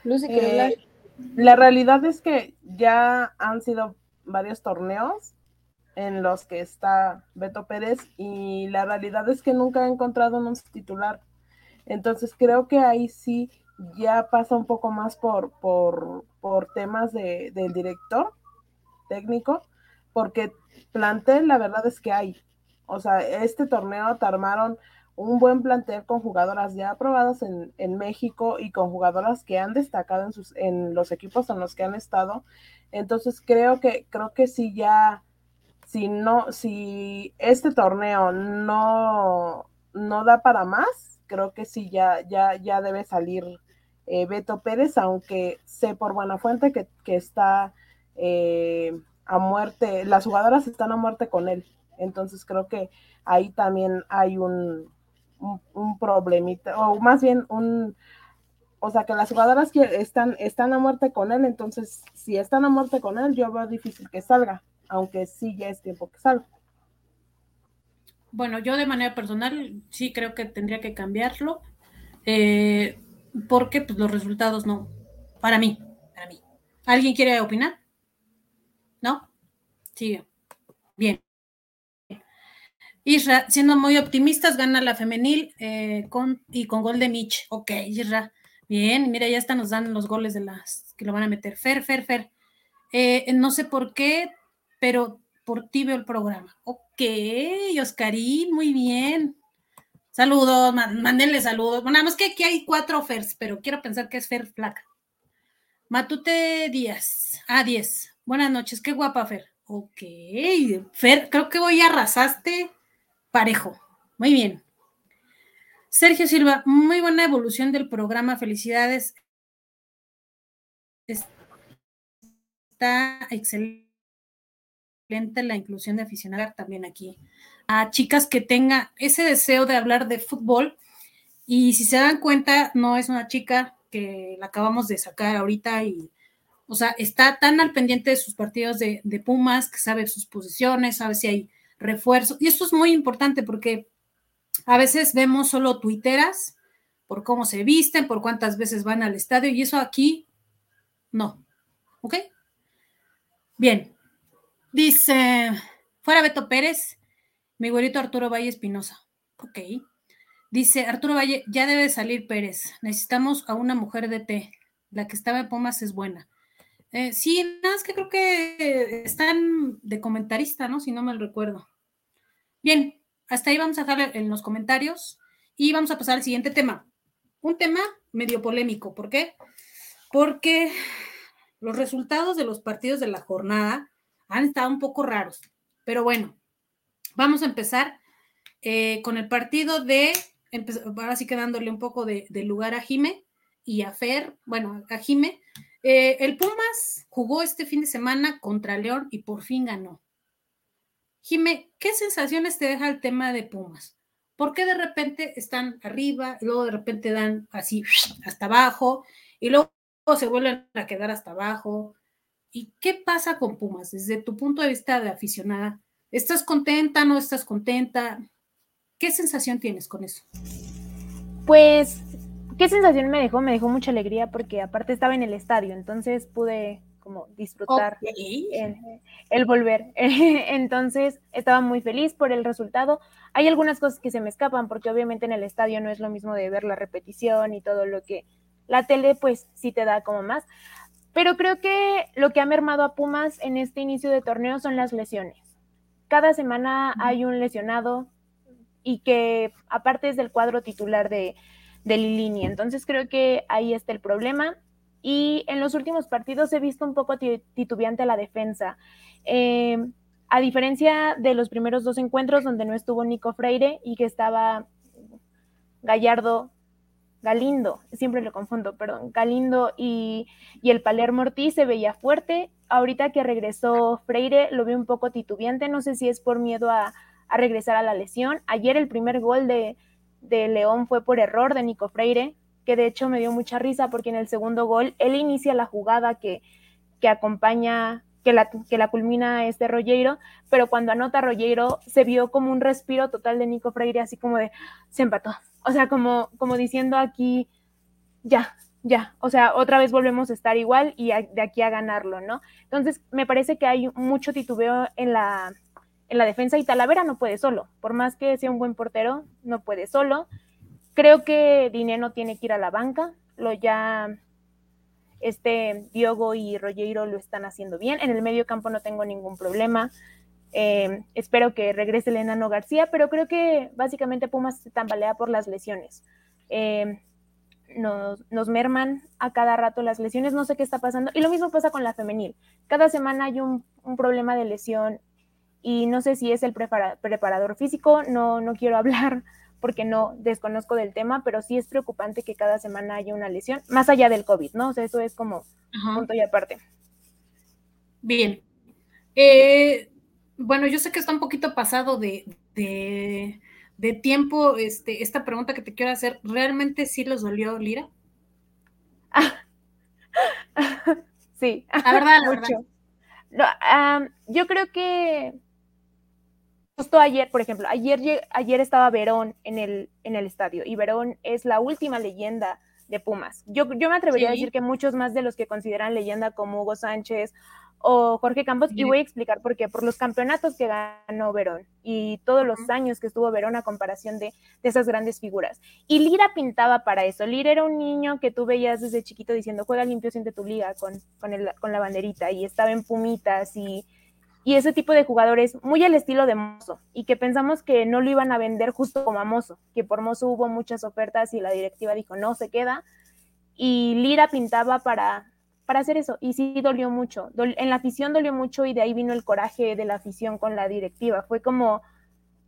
Lucy quería eh, hablar. La realidad es que ya han sido varios torneos en los que está Beto Pérez y la realidad es que nunca ha encontrado un titular. Entonces creo que ahí sí ya pasa un poco más por, por, por temas de, del director técnico, porque plantel la verdad es que hay. O sea, este torneo te armaron un buen plantel con jugadoras ya aprobadas en, en, México y con jugadoras que han destacado en, sus, en los equipos en los que han estado. Entonces creo que, creo que si ya, si no, si este torneo no, no da para más, creo que sí ya, ya, ya debe salir eh, Beto Pérez, aunque sé por buena fuente que, está eh, a muerte, las jugadoras están a muerte con él. Entonces creo que ahí también hay un, un, problemita, o más bien un, o sea que las jugadoras que están, están a muerte con él, entonces si están a muerte con él, yo veo difícil que salga, aunque sí ya es tiempo que salga. Bueno, yo de manera personal sí creo que tendría que cambiarlo. Eh, porque pues, los resultados no, para mí, para mí. ¿Alguien quiere opinar? ¿No? Sigue. Bien. Isra, siendo muy optimistas, gana la femenil eh, con, y con gol de Mitch. Ok, Isra. Bien, mira, ya están nos dan los goles de las que lo van a meter. Fer, Fer, Fer. Eh, no sé por qué, pero por ti veo el programa. Ok, Oscarín, muy bien. Saludos, mándenle saludos. Bueno, nada más que aquí hay cuatro Fers, pero quiero pensar que es Fer Flaca. Matute Díaz. Ah, 10. Buenas noches, qué guapa, Fer. Ok. Fer, creo que hoy arrasaste parejo. Muy bien. Sergio Silva, muy buena evolución del programa. Felicidades. Está excelente la inclusión de aficionados también aquí a chicas que tengan ese deseo de hablar de fútbol. Y si se dan cuenta, no es una chica, que la acabamos de sacar ahorita y, o sea, está tan al pendiente de sus partidos de, de Pumas que sabe sus posiciones, sabe si hay refuerzo. Y esto es muy importante porque a veces vemos solo tuiteras por cómo se visten, por cuántas veces van al estadio y eso aquí no. ¿Ok? Bien. Dice, fuera Beto Pérez, mi güerito Arturo Valle Espinosa. Ok. Dice Arturo Valle, ya debe salir Pérez. Necesitamos a una mujer de té. La que estaba en Pumas es buena. Eh, sí, nada más que creo que están de comentarista, ¿no? Si no me recuerdo. Bien, hasta ahí vamos a dejar en los comentarios y vamos a pasar al siguiente tema. Un tema medio polémico. ¿Por qué? Porque los resultados de los partidos de la jornada han estado un poco raros. Pero bueno, vamos a empezar eh, con el partido de ahora sí quedándole un poco de, lugar a Jime y a Fer, bueno, a Jime. Eh, el Pumas jugó este fin de semana contra León y por fin ganó. Jime, ¿qué sensaciones te deja el tema de Pumas? ¿Por qué de repente están arriba, luego de repente dan así hasta abajo y luego se vuelven a quedar hasta abajo? ¿Y qué pasa con Pumas desde tu punto de vista de aficionada? ¿Estás contenta? ¿No estás contenta? ¿Qué sensación tienes con eso? Pues, ¿qué sensación me dejó? Me dejó mucha alegría porque aparte estaba en el estadio, entonces pude como disfrutar el, volver. entonces estaba muy feliz por el resultado. Hay algunas cosas que se me escapan porque obviamente en el estadio no es lo mismo de ver la repetición y todo lo que la tele pues sí te da como más. Pero creo que lo que ha mermado a Pumas en este inicio de torneo son las lesiones. Cada semana hay un lesionado, y que aparte es del cuadro titular de, de Lilini. Entonces creo que ahí está el problema. Y en los últimos partidos he visto un poco titubeante la defensa. Eh, a diferencia de los primeros dos encuentros donde no estuvo Nico Freire y que estaba Gallardo, Galindo, siempre lo confundo, perdón, Galindo y, y, el Palermo Ortiz se veía fuerte. Ahorita que regresó Freire lo veo un poco titubeante, no sé si es por miedo a, a regresar a la lesión. Ayer el primer gol de, León fue por error de Nico Freire, que de hecho me dio mucha risa porque en el segundo gol él inicia la jugada que, que acompaña, que la, que la culmina este Rollero, pero cuando anota Rollero se vio como un respiro total de Nico Freire, así como de, se empató. O sea, como, como diciendo aquí, ya, ya, o sea, otra vez volvemos a estar igual y de aquí a ganarlo, ¿no? Entonces, me parece que hay mucho titubeo en la, en la defensa y Talavera no puede solo. Por más que sea un buen portero, no puede solo. Creo que Dineno tiene que ir a la banca. Lo ya este Diogo y Rogero lo están haciendo bien. En el medio campo no tengo ningún problema. Eh, espero que regrese el enano García, pero creo que básicamente Pumas se tambalea por las lesiones. Eh, nos, nos, merman a cada rato las lesiones, no sé qué está pasando. Y lo mismo pasa con la femenil. Cada semana hay un, un problema de lesión y no sé si es el preparador físico, no, no quiero hablar porque no desconozco del tema, pero sí es preocupante que cada semana haya una lesión, más allá del COVID, ¿no? O sea, eso es como punto y aparte. Bien. Eh, bueno, yo sé que está un poquito pasado de, de, tiempo este, esta pregunta que te quiero hacer. ¿Realmente sí los dolió Lira? sí. La verdad, mucho. yo creo que justo ayer, por ejemplo, ayer, ayer estaba Verón en el, en el estadio y Verón es la última leyenda de Pumas. Yo, yo me atrevería a decir que muchos más de los que consideran leyenda como Hugo Sánchez o Jorge Campos, y voy a explicar por qué, por los campeonatos que ganó Verón y todos los años que estuvo Verón a comparación de, de, esas grandes figuras. Y Lira pintaba para eso. Lira era un niño que tú veías desde chiquito diciendo, juega limpio, siente tu liga con, con, el, con la banderita y estaba en Pumitas y y ese tipo de jugadores muy al estilo de Mozo y que pensamos que no lo iban a vender justo como a Mozo, que por Mozo hubo muchas ofertas y la directiva dijo no, se queda y Lira pintaba para, para hacer eso. Y sí dolió mucho, en la afición dolió mucho y de ahí vino el coraje de la afición con la directiva, fue como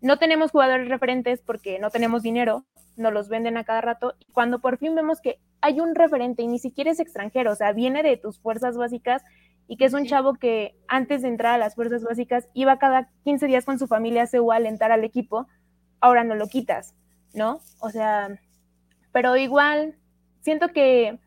no tenemos jugadores referentes porque no tenemos dinero, nos los venden a cada rato y cuando por fin vemos que hay un referente y ni siquiera es extranjero, o sea, viene de tus fuerzas básicas y que es un chavo que antes de entrar a las fuerzas básicas iba cada 15 días con su familia a Seúl a alentar al equipo, ahora no lo quitas, ¿no? O sea, pero igual siento que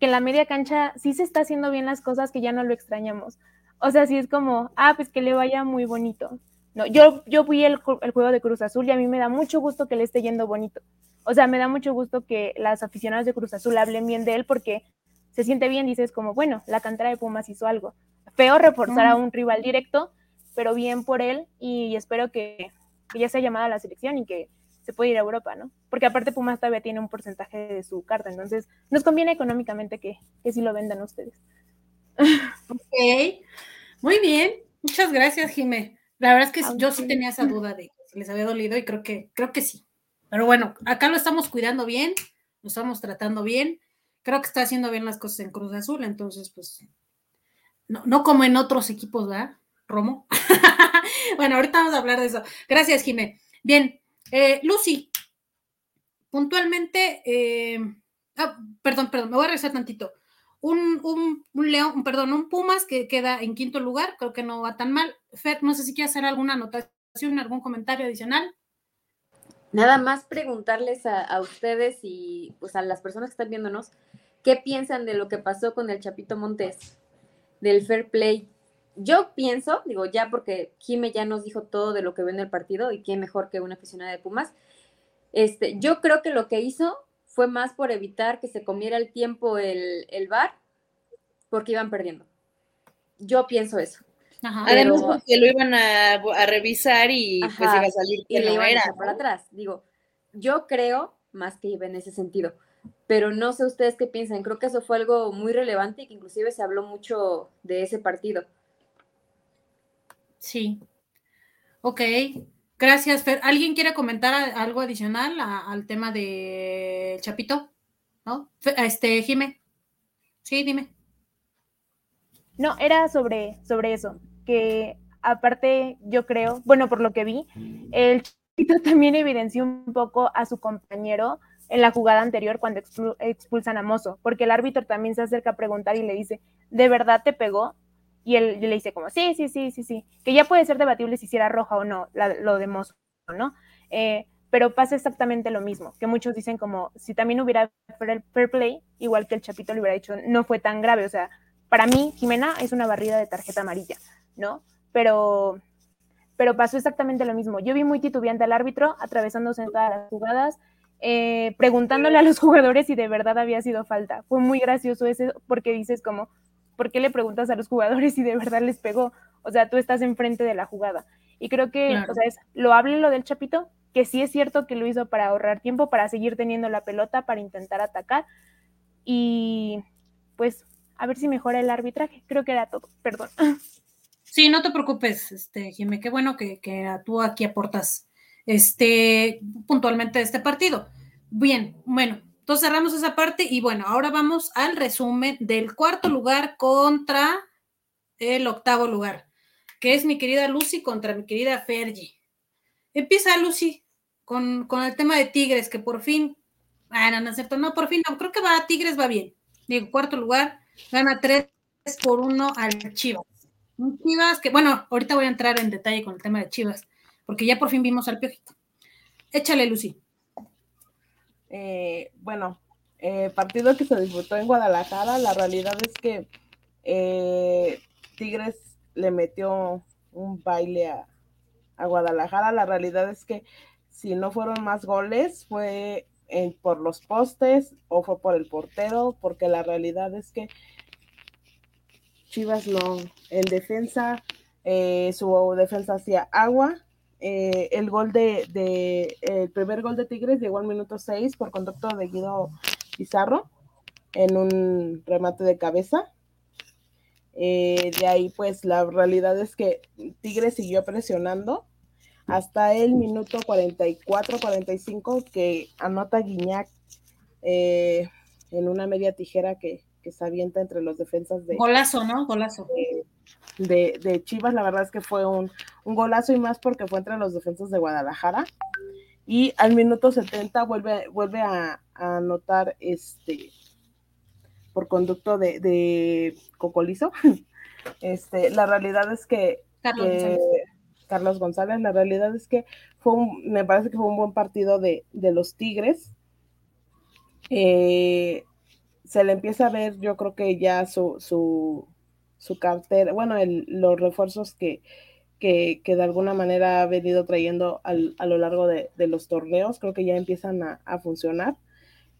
que en la media cancha sí se está haciendo bien las cosas que ya no lo extrañamos. O sea, sí es como, ah, pues que le vaya muy bonito. No, yo, yo fui el, el juego de Cruz Azul y a mí me da mucho gusto que le esté yendo bonito. O sea, me da mucho gusto que las aficionadas de Cruz Azul hablen bien de él porque se siente bien, dices como, bueno, la cantera de Pumas hizo algo. Feo reforzar a un rival directo, pero bien por él y espero que, que ya sea llamada a la selección y que se puede ir a Europa, ¿no? Porque aparte Pumas todavía tiene un porcentaje de su carta, entonces nos conviene económicamente que, que sí lo vendan ustedes. Ok, muy bien, muchas gracias, Jimé. La verdad es que yo sí tenía esa duda de si les había dolido y creo que, creo que sí. Pero bueno, acá lo estamos cuidando bien, lo estamos tratando bien. Creo que está haciendo bien las cosas en Cruz Azul, entonces, pues, no, no como en otros equipos, ¿verdad? Romo. bueno, ahorita vamos a hablar de eso. Gracias, Jimé. Bien, eh, Lucy, puntualmente, eh, ah, perdón, perdón, me voy a regresar tantito. Un, un, un, León, perdón, un Pumas que queda en quinto lugar, creo que no va tan mal. Fer, no sé si quiere hacer alguna anotación, algún comentario adicional. Nada más preguntarles a, a, ustedes y pues a las personas que están viéndonos, ¿qué piensan de lo que pasó con el Chapito Montes, del fair play? Yo pienso, digo ya porque Jime ya nos dijo todo de lo que ve en el partido y qué mejor que una aficionada de Pumas, este, yo creo que lo que hizo fue más por evitar que se comiera el tiempo el, el bar porque iban perdiendo. Yo pienso eso. Ajá, Además, porque lo iban a, a revisar y ajá, pues iba a salir que y no iban era. A para atrás. Digo, yo creo más que iba en ese sentido, pero no sé ustedes qué piensan. Creo que eso fue algo muy relevante y que inclusive se habló mucho de ese partido. Sí. Ok. Gracias, Fer. ¿Alguien quiere comentar algo adicional al tema de Chapito? ¿No? Este, Jime. Sí, dime. No, era sobre, sobre eso, que aparte yo creo, bueno, por lo que vi, el Chapito también evidenció un poco a su compañero en la jugada anterior cuando expulsan a Mozo, porque el árbitro también se acerca a preguntar y le dice, ¿de verdad te pegó? Y él, le dice como, sí, sí, sí, sí, sí, que ya puede ser debatible si era roja o no, lo de Mozo, ¿no? Eh, pero pasa exactamente lo mismo, que muchos dicen como, si también hubiera fair play, igual que el Chapito le hubiera dicho, no fue tan grave, o sea, para mí, Jimena es una barrida de tarjeta amarilla, ¿no? Pero, pero pasó exactamente lo mismo. Yo vi muy titubeante al árbitro, atravesándose en todas las jugadas, eh, preguntándole a los jugadores si de verdad había sido falta. Fue muy gracioso ese, porque dices como, ¿por qué le preguntas a los jugadores si de verdad les pegó? O sea, tú estás enfrente de la jugada. Y creo que, claro. o sea, es lo hable lo del Chapito, que sí es cierto que lo hizo para ahorrar tiempo, para seguir teniendo la pelota, para intentar atacar. Y pues, a ver si mejora el arbitraje. Creo que era todo. Perdón. Sí, no te preocupes, este, Jimé, qué bueno que, que tú aquí aportas este, puntualmente este partido. Bien, bueno, entonces cerramos esa parte y bueno, ahora vamos al resumen del cuarto lugar contra el octavo lugar, que es mi querida Lucy contra mi querida Fergie. Empieza Lucy con, con el tema de Tigres, que por fin, ah, no, no cierto, no, por fin, no, creo que va, Tigres va bien. Digo, cuarto lugar, gana 3 por 1 al Chivas. Chivas que, bueno, ahorita voy a entrar en detalle con el tema de Chivas, porque ya por fin vimos al Piojito. Échale, Lucy. Eh, bueno, eh, partido que se disputó en Guadalajara, la realidad es que eh, Tigres le metió un baile a, Guadalajara, la realidad es que si no fueron más goles fue por los postes o fue por el portero, porque la realidad es que Chivas no, en defensa, eh, su defensa hacía agua, eh, el gol de, el primer gol de Tigres llegó al minuto 6 por conducto de Guido Pizarro en un remate de cabeza. Eh, de ahí, pues la realidad es que Tigres siguió presionando hasta el minuto 44-45 que anota Guiñac eh, en una media tijera que, que, se avienta entre los defensas de. Golazo, ¿no? Golazo. De, de, de, Chivas, la verdad es que fue un, un, golazo y más porque fue entre los defensas de Guadalajara. Y al minuto 70 vuelve, vuelve a, a anotar este por conducto de, de Cocolizo. Este, la realidad es que Carlos, González. Carlos González, la realidad es que fue un, me parece que fue un buen partido de, de los Tigres. Eh, se le empieza a ver, yo creo que ya su, su, su cartera, bueno, los refuerzos que, que, de alguna manera ha venido trayendo a lo largo de, los torneos, creo que ya empiezan a, funcionar.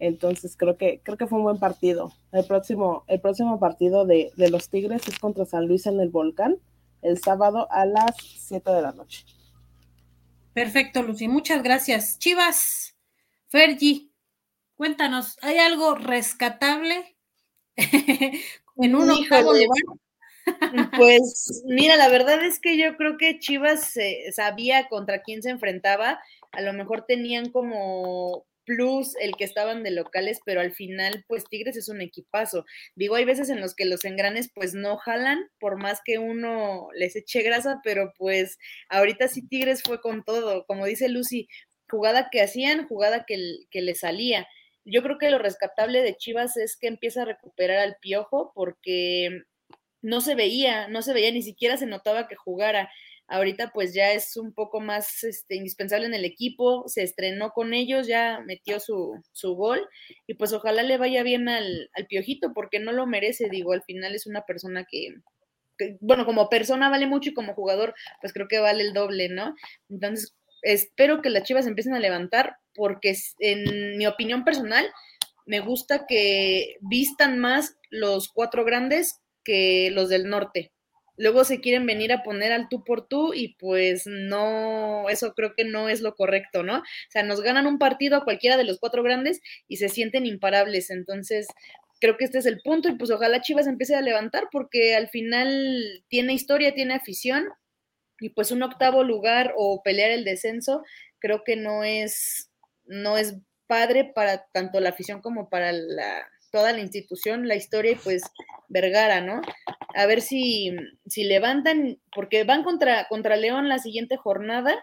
Entonces creo que creo que fue un buen partido. El próximo, el próximo partido de, de, los Tigres es contra San Luis en el Volcán, el sábado a las 7 de la noche. Perfecto, Lucy. Muchas gracias. Chivas, Fergie, cuéntanos, ¿hay algo rescatable en un octavo lugar? Pues mira, la verdad es que yo creo que Chivas sabía contra quién se enfrentaba. A lo mejor tenían como plus el que estaban de locales, pero al final, pues Tigres es un equipazo. Digo, hay veces en los que los engranes pues no jalan, por más que uno les eche grasa, pero pues ahorita sí Tigres fue con todo. Como dice Lucy, jugada que hacían, jugada que, que le salía. Yo creo que lo rescatable de Chivas es que empieza a recuperar al piojo porque no se veía, no se veía, ni siquiera se notaba que jugara. Ahorita pues ya es un poco más este, indispensable en el equipo, se estrenó con ellos, ya metió su, su gol y pues ojalá le vaya bien al, al, Piojito porque no lo merece, digo, al final es una persona que, que, bueno, como persona vale mucho y como jugador pues creo que vale el doble, ¿no? Entonces espero que las Chivas empiecen a levantar porque en mi opinión personal me gusta que vistan más los cuatro grandes que los del norte. Luego se quieren venir a poner al tú por tú y pues no, eso creo que no es lo correcto, ¿no? O sea, nos ganan un partido a cualquiera de los cuatro grandes y se sienten imparables. Entonces, creo que este es el punto y pues ojalá Chivas empiece a levantar porque al final tiene historia, tiene afición y pues un octavo lugar o pelear el descenso creo que no es, no es padre para tanto la afición como para la, toda la institución, la historia y pues Vergara, ¿no? A ver si, si levantan, porque van contra, contra León la siguiente jornada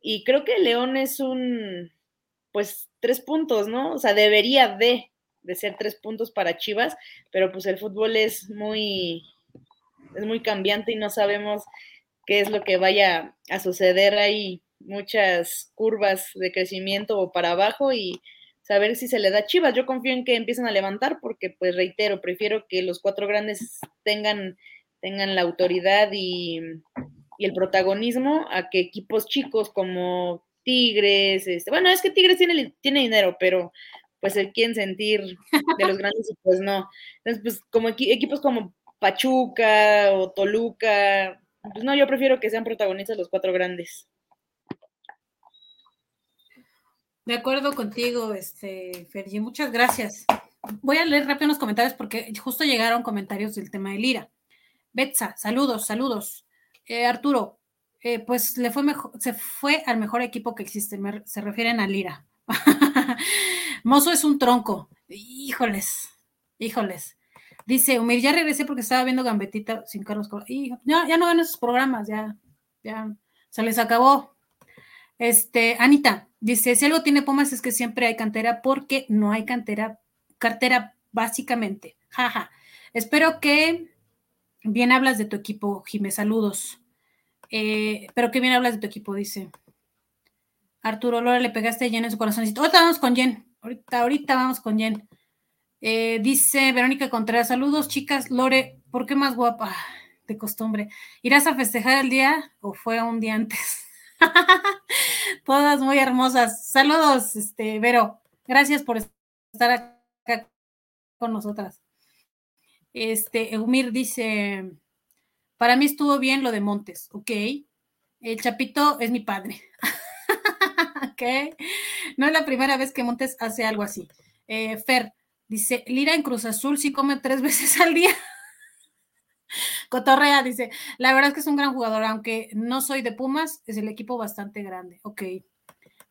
y creo que León es un, pues, tres puntos, ¿no? O sea, debería de, de ser tres puntos para Chivas, pero pues el fútbol es muy, es muy cambiante y no sabemos qué es lo que vaya a suceder. Hay muchas curvas de crecimiento o para abajo y saber si se le da Chivas. Yo confío en que empiecen a levantar porque, pues reitero, prefiero que los cuatro grandes tengan, tengan la autoridad y, el protagonismo a que equipos chicos como Tigres, este, bueno, es que Tigres tiene, tiene dinero, pero pues se quieren sentir de los grandes y pues no. Entonces, pues como equipos como Pachuca o Toluca, pues no, yo prefiero que sean protagonistas los cuatro grandes. De acuerdo contigo, este, Fergie, muchas gracias. Voy a leer rápido los comentarios porque justo llegaron comentarios del tema de Lira. Betsa, saludos, saludos. Eh, Arturo, eh, pues le fue mejor, se fue al mejor equipo que existe, se refieren a Lira. Mozo es un tronco. Híjoles, híjoles. Dice, Umir, ya regresé porque estaba viendo Gambetita sin Carlos ya, ya no ven esos programas, ya, ya, se les acabó. Este, Anita, dice, si algo tiene Pumas es que siempre hay cantera porque no hay cantera, cartera básicamente. Jaja. Espero que bien hablas de tu equipo, Jimé, saludos. Eh, pero que bien hablas de tu equipo, dice. Arturo Lora le pegaste a Jen en su corazoncito. Ahorita vamos con Jen. Ahorita, ahorita vamos con Jen. Eh, dice Verónica Contreras, saludos chicas. Lore, ¿por qué más guapa? De costumbre. ¿Irás a festejar el día o fue un día antes? Todas muy hermosas. Saludos, este, Vero. Gracias por estar acá con nosotras. Este, Eumir dice, para mí estuvo bien lo de Montes, ok. El Chapito es mi padre. ok. No es la primera vez que Montes hace algo así. Eh, Fer dice, Lira en Cruz Azul sí come tres veces al día. Cotorrea dice, la verdad es que es un gran jugador, aunque no soy de Pumas, es el equipo bastante grande. Ok.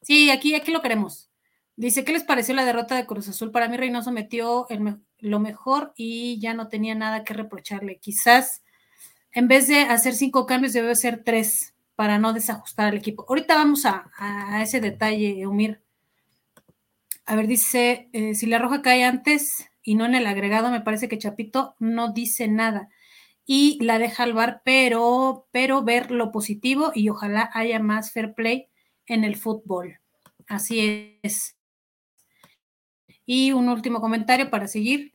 Sí, aquí, aquí lo queremos. Dice, ¿qué les pareció la derrota de Cruz Azul? Para mí Reynoso metió lo mejor y ya no tenía nada que reprocharle. Quizás en vez de hacer cinco cambios, debe ser tres para no desajustar al equipo. Ahorita vamos a, ese detalle, Umir. A ver, dice, eh, si la roja cae antes y no en el agregado, me parece que Chapito no dice nada y la deja al bar, pero, pero ver lo positivo y ojalá haya más fair play en el fútbol. Así es. Y un último comentario para seguir.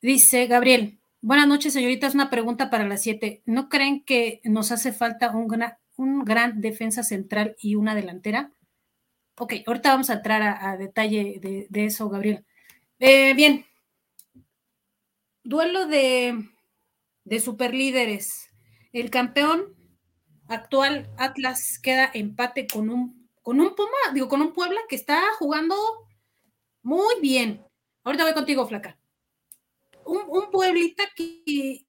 Dice Gabriel, buenas noches, señoritas. Una pregunta para las siete. ¿No creen que nos hace falta un gran, un gran defensa central y una delantera? Ok, ahorita vamos a entrar a, detalle de, eso, Gabriel. Eh, bien. Duelo de, de superlíderes. El campeón actual Atlas queda empate con un, con un Puma, digo, con un Puebla que está jugando muy bien. Ahorita voy contigo, Flaca. Un, un Pueblita que,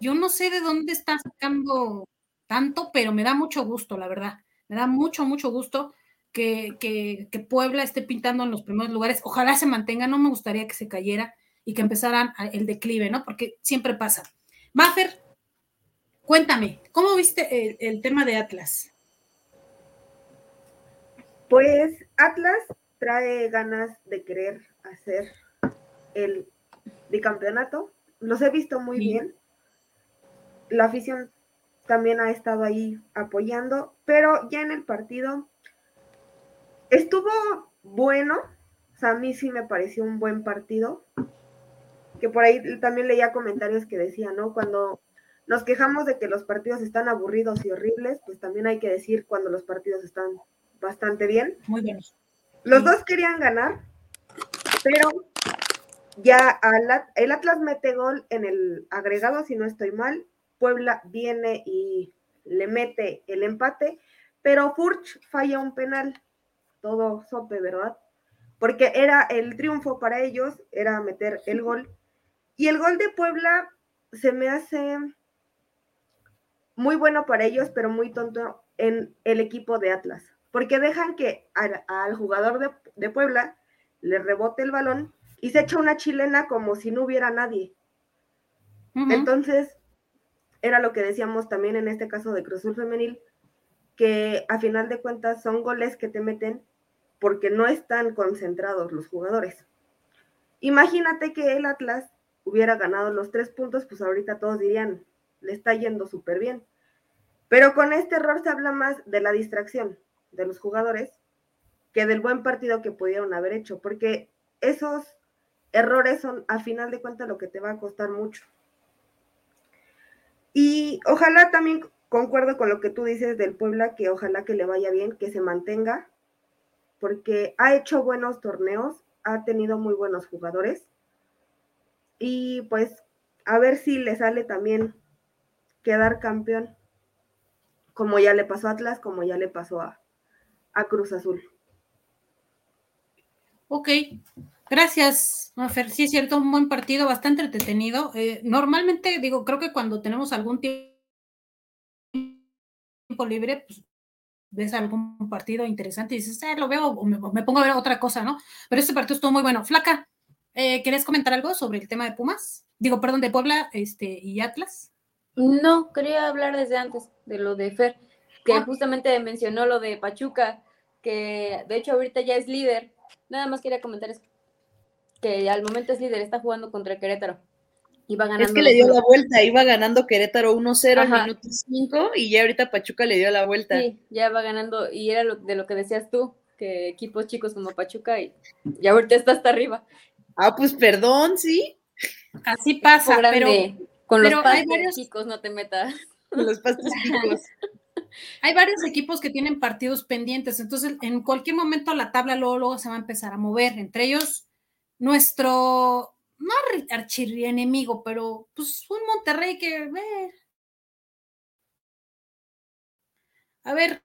yo no sé de dónde está sacando tanto, pero me da mucho gusto, la verdad. Me da mucho, mucho gusto que, que, Puebla esté pintando en los primeros lugares. Ojalá se mantenga, no me gustaría que se cayera y que empezaran el declive, ¿no? Porque siempre pasa. Maffer, cuéntame, ¿cómo viste el, tema de Atlas? Pues Atlas trae ganas de querer hacer el bicampeonato. Los he visto muy bien. La afición también ha estado ahí apoyando, pero ya en el partido estuvo bueno. O sea, a mí sí me pareció un buen partido que por ahí también leía comentarios que decían, ¿no? Cuando nos quejamos de que los partidos están aburridos y horribles, pues también hay que decir cuando los partidos están bastante bien. Muy bien. Los dos querían ganar, pero ya el Atlas mete gol en el agregado, si no estoy mal. Puebla viene y le mete el empate, pero Furch falla un penal. Todo sope, ¿verdad? Porque era el triunfo para ellos, era meter el gol y el gol de Puebla se me hace muy bueno para ellos, pero muy tonto en el equipo de Atlas, porque dejan que al, jugador de, Puebla le rebote el balón y se echa una chilena como si no hubiera nadie. Entonces, era lo que decíamos también en este caso de Cruzul Femenil, que a final de cuentas son goles que te meten porque no están concentrados los jugadores. Imagínate que el Atlas hubiera ganado los tres puntos, pues ahorita todos dirían, le está yendo súper bien. Pero con este error se habla más de la distracción de los jugadores que del buen partido que pudieron haber hecho, porque esos errores son a final de cuentas lo que te va a costar mucho. Y ojalá también concuerdo con lo que tú dices del Puebla, que ojalá que le vaya bien, que se mantenga, porque ha hecho buenos torneos, ha tenido muy buenos jugadores y pues a ver si le sale también quedar campeón, como ya le pasó a Atlas, como ya le pasó a, Cruz Azul. Ok, gracias, Mafer. Sí, es cierto, un buen partido, bastante entretenido. Eh, normalmente, digo, creo que cuando tenemos algún tiempo libre, pues ves algún partido interesante y dices, eh, lo veo o me, me, pongo a ver otra cosa, ¿no? Pero este partido estuvo muy bueno. Flaca, eh, ¿Querés comentar algo sobre el tema de Pumas? Digo, perdón, de Puebla este, y Atlas. No, quería hablar desde antes de lo de Fer, que ah. justamente mencionó lo de Pachuca, que de hecho ahorita ya es líder. Nada más quería comentar eso, que al momento es líder, está jugando contra Querétaro. Iba ganando es que le dio la vuelta, iba ganando Querétaro 1-0 al minuto 5 y ya ahorita Pachuca le dio la vuelta. Sí, ya va ganando y era lo, de lo que decías tú, que equipos chicos como Pachuca y, y ahorita está hasta arriba. Ah, pues perdón, sí. Así pasa, pero con los varios chicos no te metas. Con los pastos chicos. hay varios equipos que tienen partidos pendientes, entonces en cualquier momento la tabla luego, luego se va a empezar a mover, entre ellos nuestro no archienemigo, pero pues un Monterrey que ver. A ver,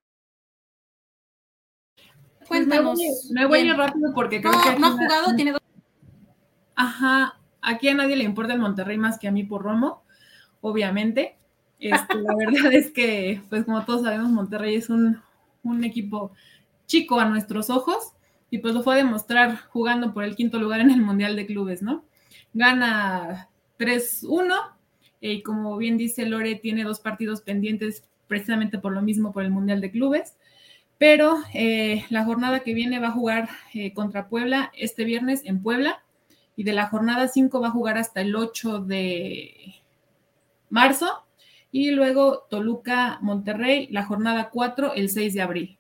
pues cuéntanos. me voy, rápido porque creo que no ha jugado, tiene dos Ajá, aquí a nadie le importa el Monterrey más que a mí por Romo, obviamente. Este, la verdad es que, pues como todos sabemos, Monterrey es un, equipo chico a nuestros ojos y pues lo fue a demostrar jugando por el quinto lugar en el Mundial de Clubes, ¿no? Gana 3-1 y como bien dice Lore, tiene dos partidos pendientes precisamente por lo mismo, por el Mundial de Clubes. Pero eh, la jornada que viene va a jugar eh, contra Puebla este viernes en Puebla y de la jornada 5 va a jugar hasta el 8 de marzo y luego Toluca, Monterrey, la jornada 4 el 6 de abril.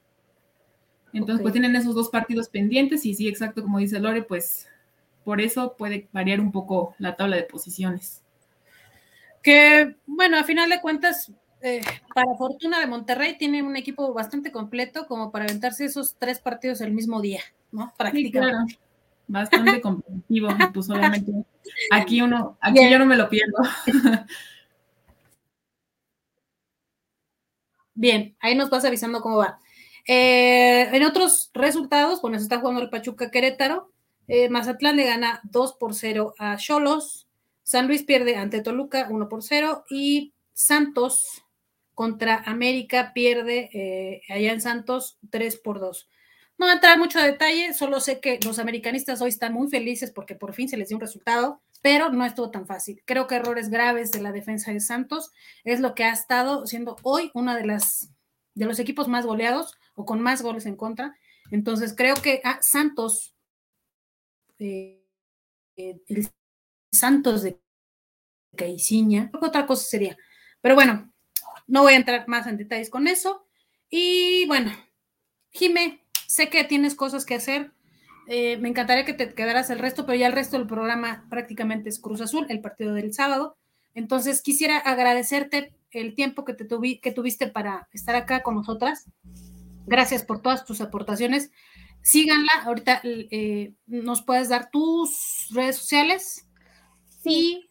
Entonces, pues tienen esos dos partidos pendientes y sí, exacto, como dice Lore, pues por eso puede variar un poco la tabla de posiciones. Que, bueno, a final de cuentas, eh, para fortuna de Monterrey, tiene un equipo bastante completo como para aventarse esos tres partidos el mismo día, ¿no? Prácticamente. Bastante competitivo, pues solamente aquí uno, aquí yo no me lo pierdo. Bien, ahí nos vas avisando cómo va. Eh, en otros resultados, bueno, se está jugando el Pachuca Querétaro. Eh, Mazatlán le gana 2 por 0 a Cholos. San Luis pierde ante Toluca 1 por 0. Y Santos contra América pierde eh, allá en Santos 3 por 2. No voy a entrar mucho detalle, solo sé que los americanistas hoy están muy felices porque por fin se les dio un resultado, pero no estuvo tan fácil. Creo que errores graves de la defensa de Santos es lo que ha estado siendo hoy una de las de los equipos más goleados o con más goles en contra. Entonces creo que ah, Santos, eh, eh, el Santos de Caiciña, otra cosa sería. Pero bueno, no voy a entrar más en detalles con eso. Y bueno, Jime, sé que tienes cosas que hacer. Eh, me encantaría que te quedaras el resto, pero ya el resto del programa prácticamente es Cruz Azul, el partido del sábado. Entonces, quisiera agradecerte el tiempo que, te que tuviste para estar acá con nosotras. Gracias por todas tus aportaciones. Síganla. Ahorita eh, nos puedes dar tus redes sociales. Sí.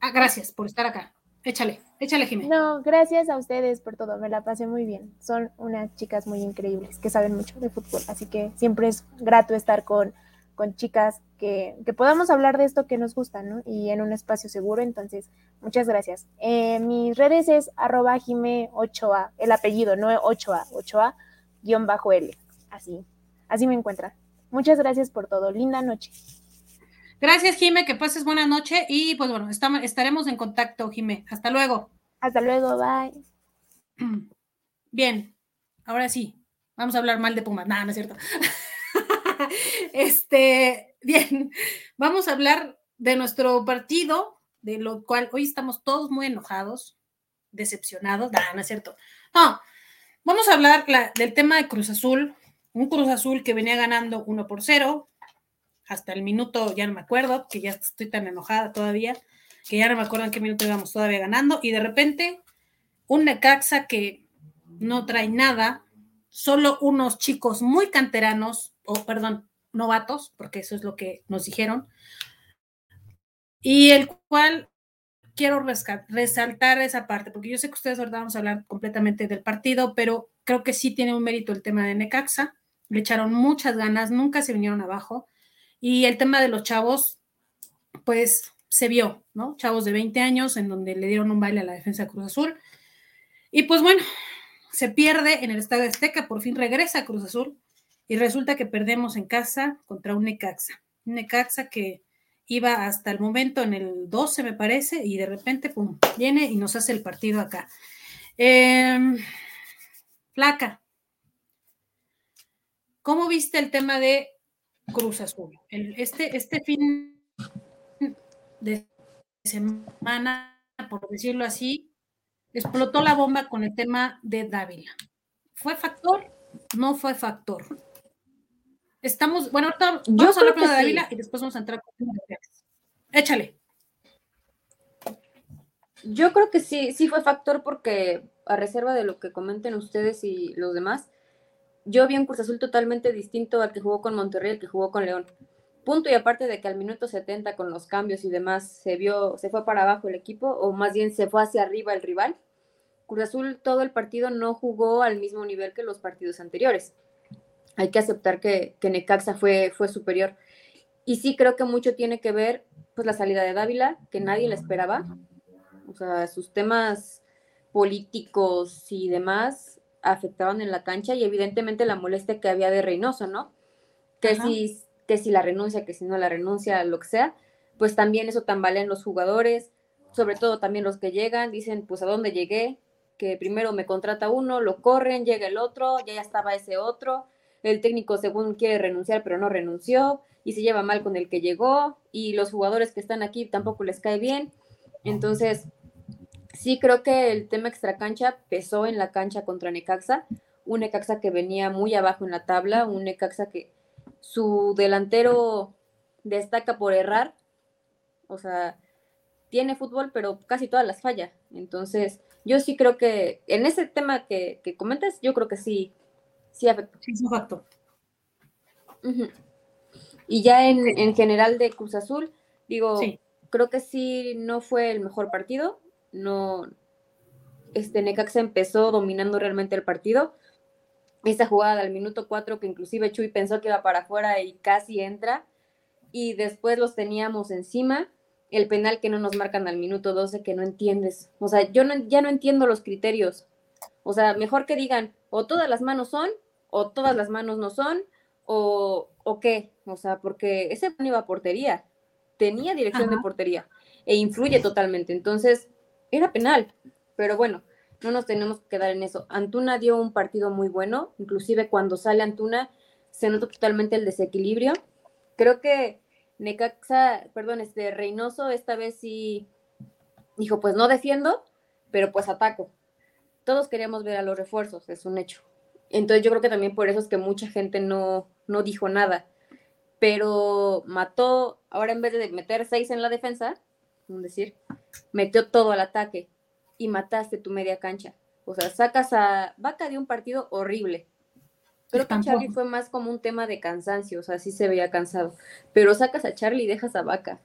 Ah, gracias por estar acá. Échale, échale, Jiménez. No, gracias a ustedes por todo, me la pasé muy bien. Son unas chicas muy increíbles que saben mucho de fútbol, así que siempre es grato estar con, con chicas que, que, podamos hablar de esto que nos gusta, ¿no? Y en un espacio seguro, entonces, muchas gracias. Eh, mis redes es arroba jime 8a, el apellido, no 8a, 8a, guion bajo L, así, así me encuentran. Muchas gracias por todo, linda noche. Gracias, Jime, que pases buena noche y pues bueno, estaremos en contacto, Jime. Hasta luego. Hasta luego, bye. Bien, ahora sí, vamos a hablar mal de Pumas. Nada, no es cierto. este, bien, vamos a hablar de nuestro partido, de lo cual hoy estamos todos muy enojados, decepcionados. Nada, no es cierto. Vamos a hablar del tema de Cruz Azul, un Cruz Azul que venía ganando 1 por 0, hasta el minuto, ya no me acuerdo, que ya estoy tan enojada todavía, que ya no me acuerdo en qué minuto íbamos todavía ganando, y de repente un Necaxa que no trae nada, solo unos chicos muy canteranos, o perdón, novatos, porque eso es lo que nos dijeron, y el cual quiero resaltar esa parte, porque yo sé que ustedes ahorita vamos a hablar completamente del partido, pero creo que sí tiene un mérito el tema de Necaxa, le echaron muchas ganas, nunca se vinieron abajo, y el tema de los chavos, pues se vio, ¿no? Chavos de 20 años en donde le dieron un baile a la defensa de Cruz Azul. Y pues bueno, se pierde en el Estadio Azteca, por fin regresa a Cruz Azul y resulta que perdemos en casa contra un Necaxa. Un Necaxa que iba hasta el momento en el 12, me parece, y de repente, pum, viene y nos hace el partido acá. Eh, Flaca, ¿cómo viste el tema de Cruz Azul. este, este fin de semana, por decirlo así, explotó la bomba con el tema de Dávila. ¿Fue factor? No fue factor. Estamos, bueno, ahorita vamos a hablar de Dávila y después vamos a entrar con Échale. Yo creo que sí, sí fue factor porque a reserva de lo que comenten ustedes y los demás, yo vi un Cruz Azul totalmente distinto al que jugó con Monterrey, al que jugó con León. Punto y aparte de que al minuto 70 con los cambios y demás se vio, se fue para abajo el equipo, o más bien se fue hacia arriba el rival. Cruz Azul todo el partido no jugó al mismo nivel que los partidos anteriores. Hay que aceptar que, que Necaxa fue, fue superior. Y sí creo que mucho tiene que ver pues la salida de Dávila, que nadie la esperaba. O sea, sus temas políticos y demás afectaban en la cancha y evidentemente la molestia que había de Reynoso, ¿no? Que si, que si la renuncia, que si no la renuncia, lo que sea, pues también eso tambalea en los jugadores, sobre todo también los que llegan, dicen, pues a dónde llegué, que primero me contrata uno, lo corren, llega el otro, ya, ya estaba ese otro, el técnico según quiere renunciar, pero no renunció, y se lleva mal con el que llegó, y los jugadores que están aquí tampoco les cae bien. Entonces, sí creo que el tema extracancha pesó en la cancha contra Necaxa, un Necaxa que venía muy abajo en la tabla, un Necaxa que su delantero destaca por errar. O sea, tiene fútbol, pero casi todas las falla. Entonces, yo sí creo que en ese tema que, que comentas, yo creo que sí, sí afectó. Sí. Y ya en, en, general de Cruz Azul, digo, creo que sí no fue el mejor partido. No, este Necaxa empezó dominando realmente el partido. Esa jugada al minuto 4 que inclusive Chuy pensó que iba para afuera y casi entra. Y después los teníamos encima. El penal que no nos marcan al minuto 12 que no entiendes. O sea, yo no, ya no entiendo los criterios. O sea, mejor que digan o todas las manos son o todas las manos no son o, o qué. O sea, porque ese no iba a portería. Tenía dirección de portería e influye totalmente. Entonces, era penal. Pero bueno, no nos tenemos que quedar en eso. Antuna dio un partido muy bueno, inclusive cuando sale Antuna se nota totalmente el desequilibrio. Creo que Necaxa, perdón, este Reynoso esta vez sí dijo, pues no defiendo, pero pues ataco. Todos queríamos ver a los refuerzos, es un hecho. Entonces yo creo que también por eso es que mucha gente no, no dijo nada. Pero mató, ahora en vez de meter seis en la defensa, es decir, metió todo al ataque y mataste tu media cancha. O sea, sacas a Vaca de un partido horrible. Creo que Charlie fue más como un tema de cansancio, o sea, sí se veía cansado. Pero sacas a Charlie y dejas a Vaca.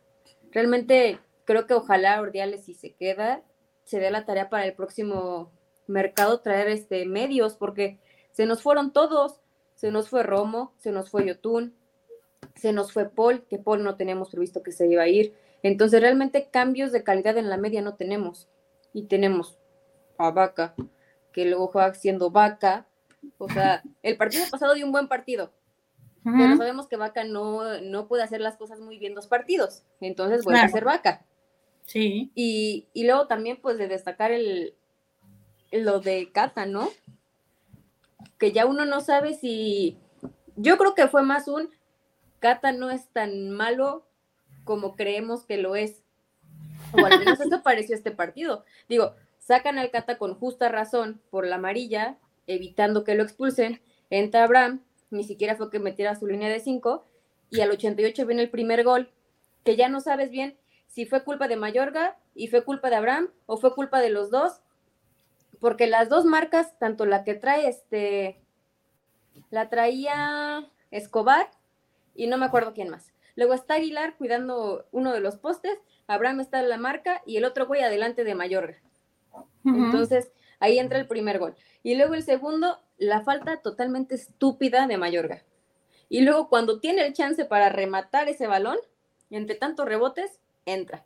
Realmente creo que ojalá Ordiales, si se queda, se dé la tarea para el próximo mercado traer este medios, porque se nos fueron todos. Se nos fue Romo, se nos fue Yotun, se nos fue Paul, que Paul no teníamos previsto que se iba a ir. Entonces, realmente cambios de calidad en la media no tenemos y tenemos a Vaca, que luego juega siendo Vaca. O sea, el partido pasado dio un buen partido, pero sabemos que Vaca no, no puede hacer las cosas muy bien dos partidos, entonces vuelve a ser Vaca. Sí. Y, y, luego también, pues, de destacar el, lo de Cata, ¿no? Que ya uno no sabe si. Yo creo que fue más un Cata no es tan malo como creemos que lo es. O al menos eso pareció este partido. Digo, sacan al Cata con justa razón por la amarilla, evitando que lo expulsen. Entra Abraham, ni siquiera fue que metiera su línea de 5. Y al 88 viene el primer gol, que ya no sabes bien si fue culpa de Mayorga y fue culpa de Abraham o fue culpa de los dos. Porque las dos marcas, tanto la que trae este, la traía Escobar y no me acuerdo quién más. Luego está Aguilar cuidando uno de los postes Abraham está en la marca y el otro güey adelante de Mayorga. Entonces, ahí entra el primer gol. Y luego el segundo, la falta totalmente estúpida de Mayorga. Y luego cuando tiene el chance para rematar ese balón, entre tantos rebotes, entra.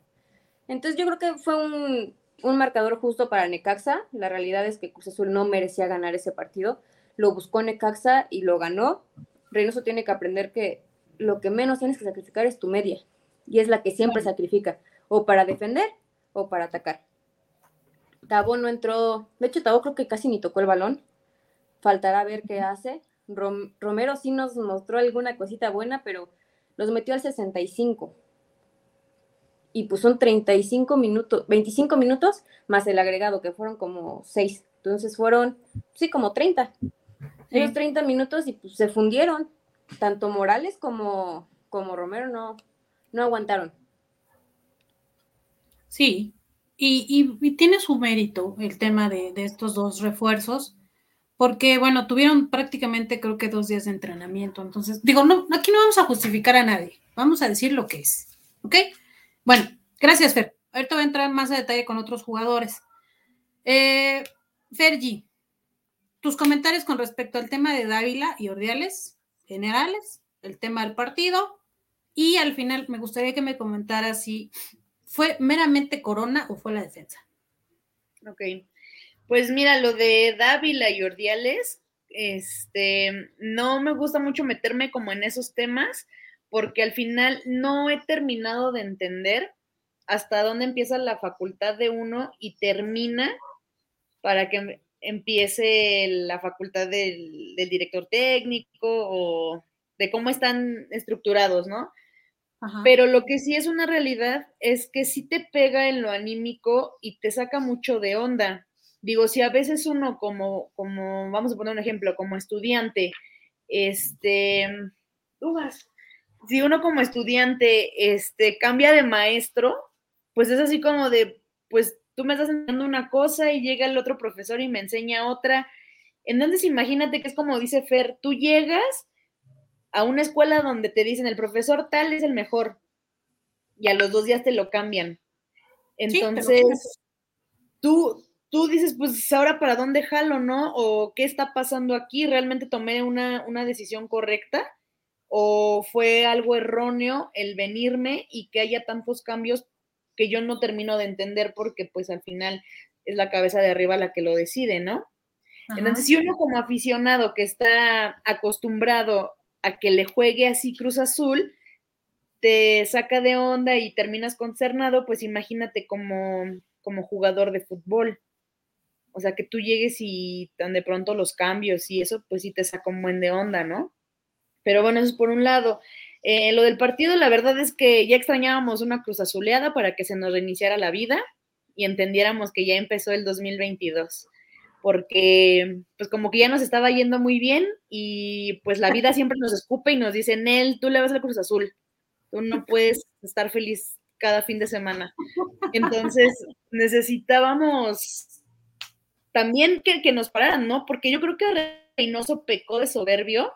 Entonces yo creo que fue un, un marcador justo para Necaxa. La realidad es que Cruz Azul no merecía ganar ese partido. Lo buscó Necaxa y lo ganó. Reynoso tiene que aprender que lo que menos tienes que sacrificar es tu media. Y es la que siempre sacrifica o para defender o para atacar. Tabo no entró, de hecho Tabo creo que casi ni tocó el balón, faltará ver qué hace. Romero sí nos mostró alguna cosita buena, pero los metió al 65. Y pues son 35 minutos, 25 minutos más el agregado, que fueron como 6. Entonces fueron, sí, como 30. Ellos 30 minutos y pues se fundieron. Tanto Morales como, como Romero no, no aguantaron. Sí, y, tiene su mérito el tema de, estos dos refuerzos, porque, bueno, tuvieron prácticamente creo que dos días de entrenamiento. Entonces, digo, no, aquí no vamos a justificar a nadie, vamos a decir lo que es. ¿Ok? Bueno, gracias, Fer. Ahorita voy a entrar más a detalle con otros jugadores. Eh, tus comentarios con respecto al tema de Dávila y Ordiales, generales, el tema del partido, y al final me gustaría que me comentaras si ¿Fue meramente Corona o fue la defensa? Ok. Pues mira, lo de Dávila y Ordiales, este, no me gusta mucho meterme como en esos temas, porque al final no he terminado de entender hasta dónde empieza la facultad de uno y termina para que empiece la facultad del, del director técnico o de cómo están estructurados, ¿no? Pero lo que sí es una realidad es que sí te pega en lo anímico y te saca mucho de onda. Digo, si a veces uno como, como, vamos a poner un ejemplo, como estudiante, este, si uno como estudiante este, cambia de maestro, pues es así como de, pues tú me estás enseñando una cosa y llega el otro profesor y me enseña otra. Entonces imagínate que es como dice Fer, tú llegas a una escuela donde te dicen el profesor tal es el mejor y a los dos días te lo cambian. Entonces, tú, tú dices, pues ahora para dónde jalo, ¿no? O qué está pasando aquí, ¿realmente tomé una, una decisión correcta? ¿O fue algo erróneo el venirme y que haya tantos cambios que yo no termino de entender porque pues al final es la cabeza de arriba la que lo decide, ¿no? Entonces, si uno como aficionado que está acostumbrado a que le juegue así Cruz Azul, te saca de onda y terminas concernado, pues imagínate como, como jugador de fútbol. O sea, que tú llegues y tan de pronto los cambios y eso, pues sí te saca un buen de onda, ¿no? Pero bueno, eso es por un lado. Eh, lo del partido, la verdad es que ya extrañábamos una cruz azuleada para que se nos reiniciara la vida y entendiéramos que ya empezó el 2022 porque pues como que ya nos estaba yendo muy bien y pues la vida siempre nos escupe y nos dice, Nel, tú le vas al Cruz Azul, tú no puedes estar feliz cada fin de semana. Entonces necesitábamos también que, que nos pararan, ¿no? Porque yo creo que Reynoso pecó de soberbio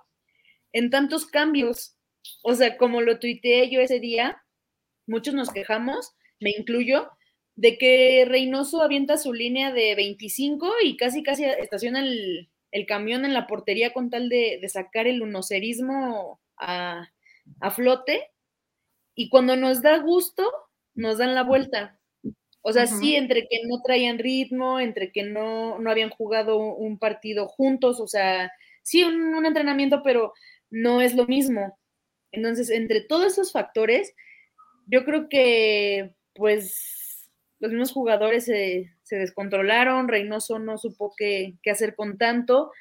en tantos cambios. O sea, como lo tuiteé yo ese día, muchos nos quejamos, me incluyo, de que Reynoso avienta su línea de 25 y casi casi estaciona el, camión en la portería con tal de, sacar el unocerismo a, flote. Y cuando nos da gusto, nos dan la vuelta. O sea, sí, entre que no traían ritmo, entre que no, no habían jugado un partido juntos, o sea, sí, un, un entrenamiento, pero no es lo mismo. Entonces, entre todos esos factores, yo creo que, pues, los mismos jugadores se, descontrolaron, Reynoso no supo qué, hacer con tanto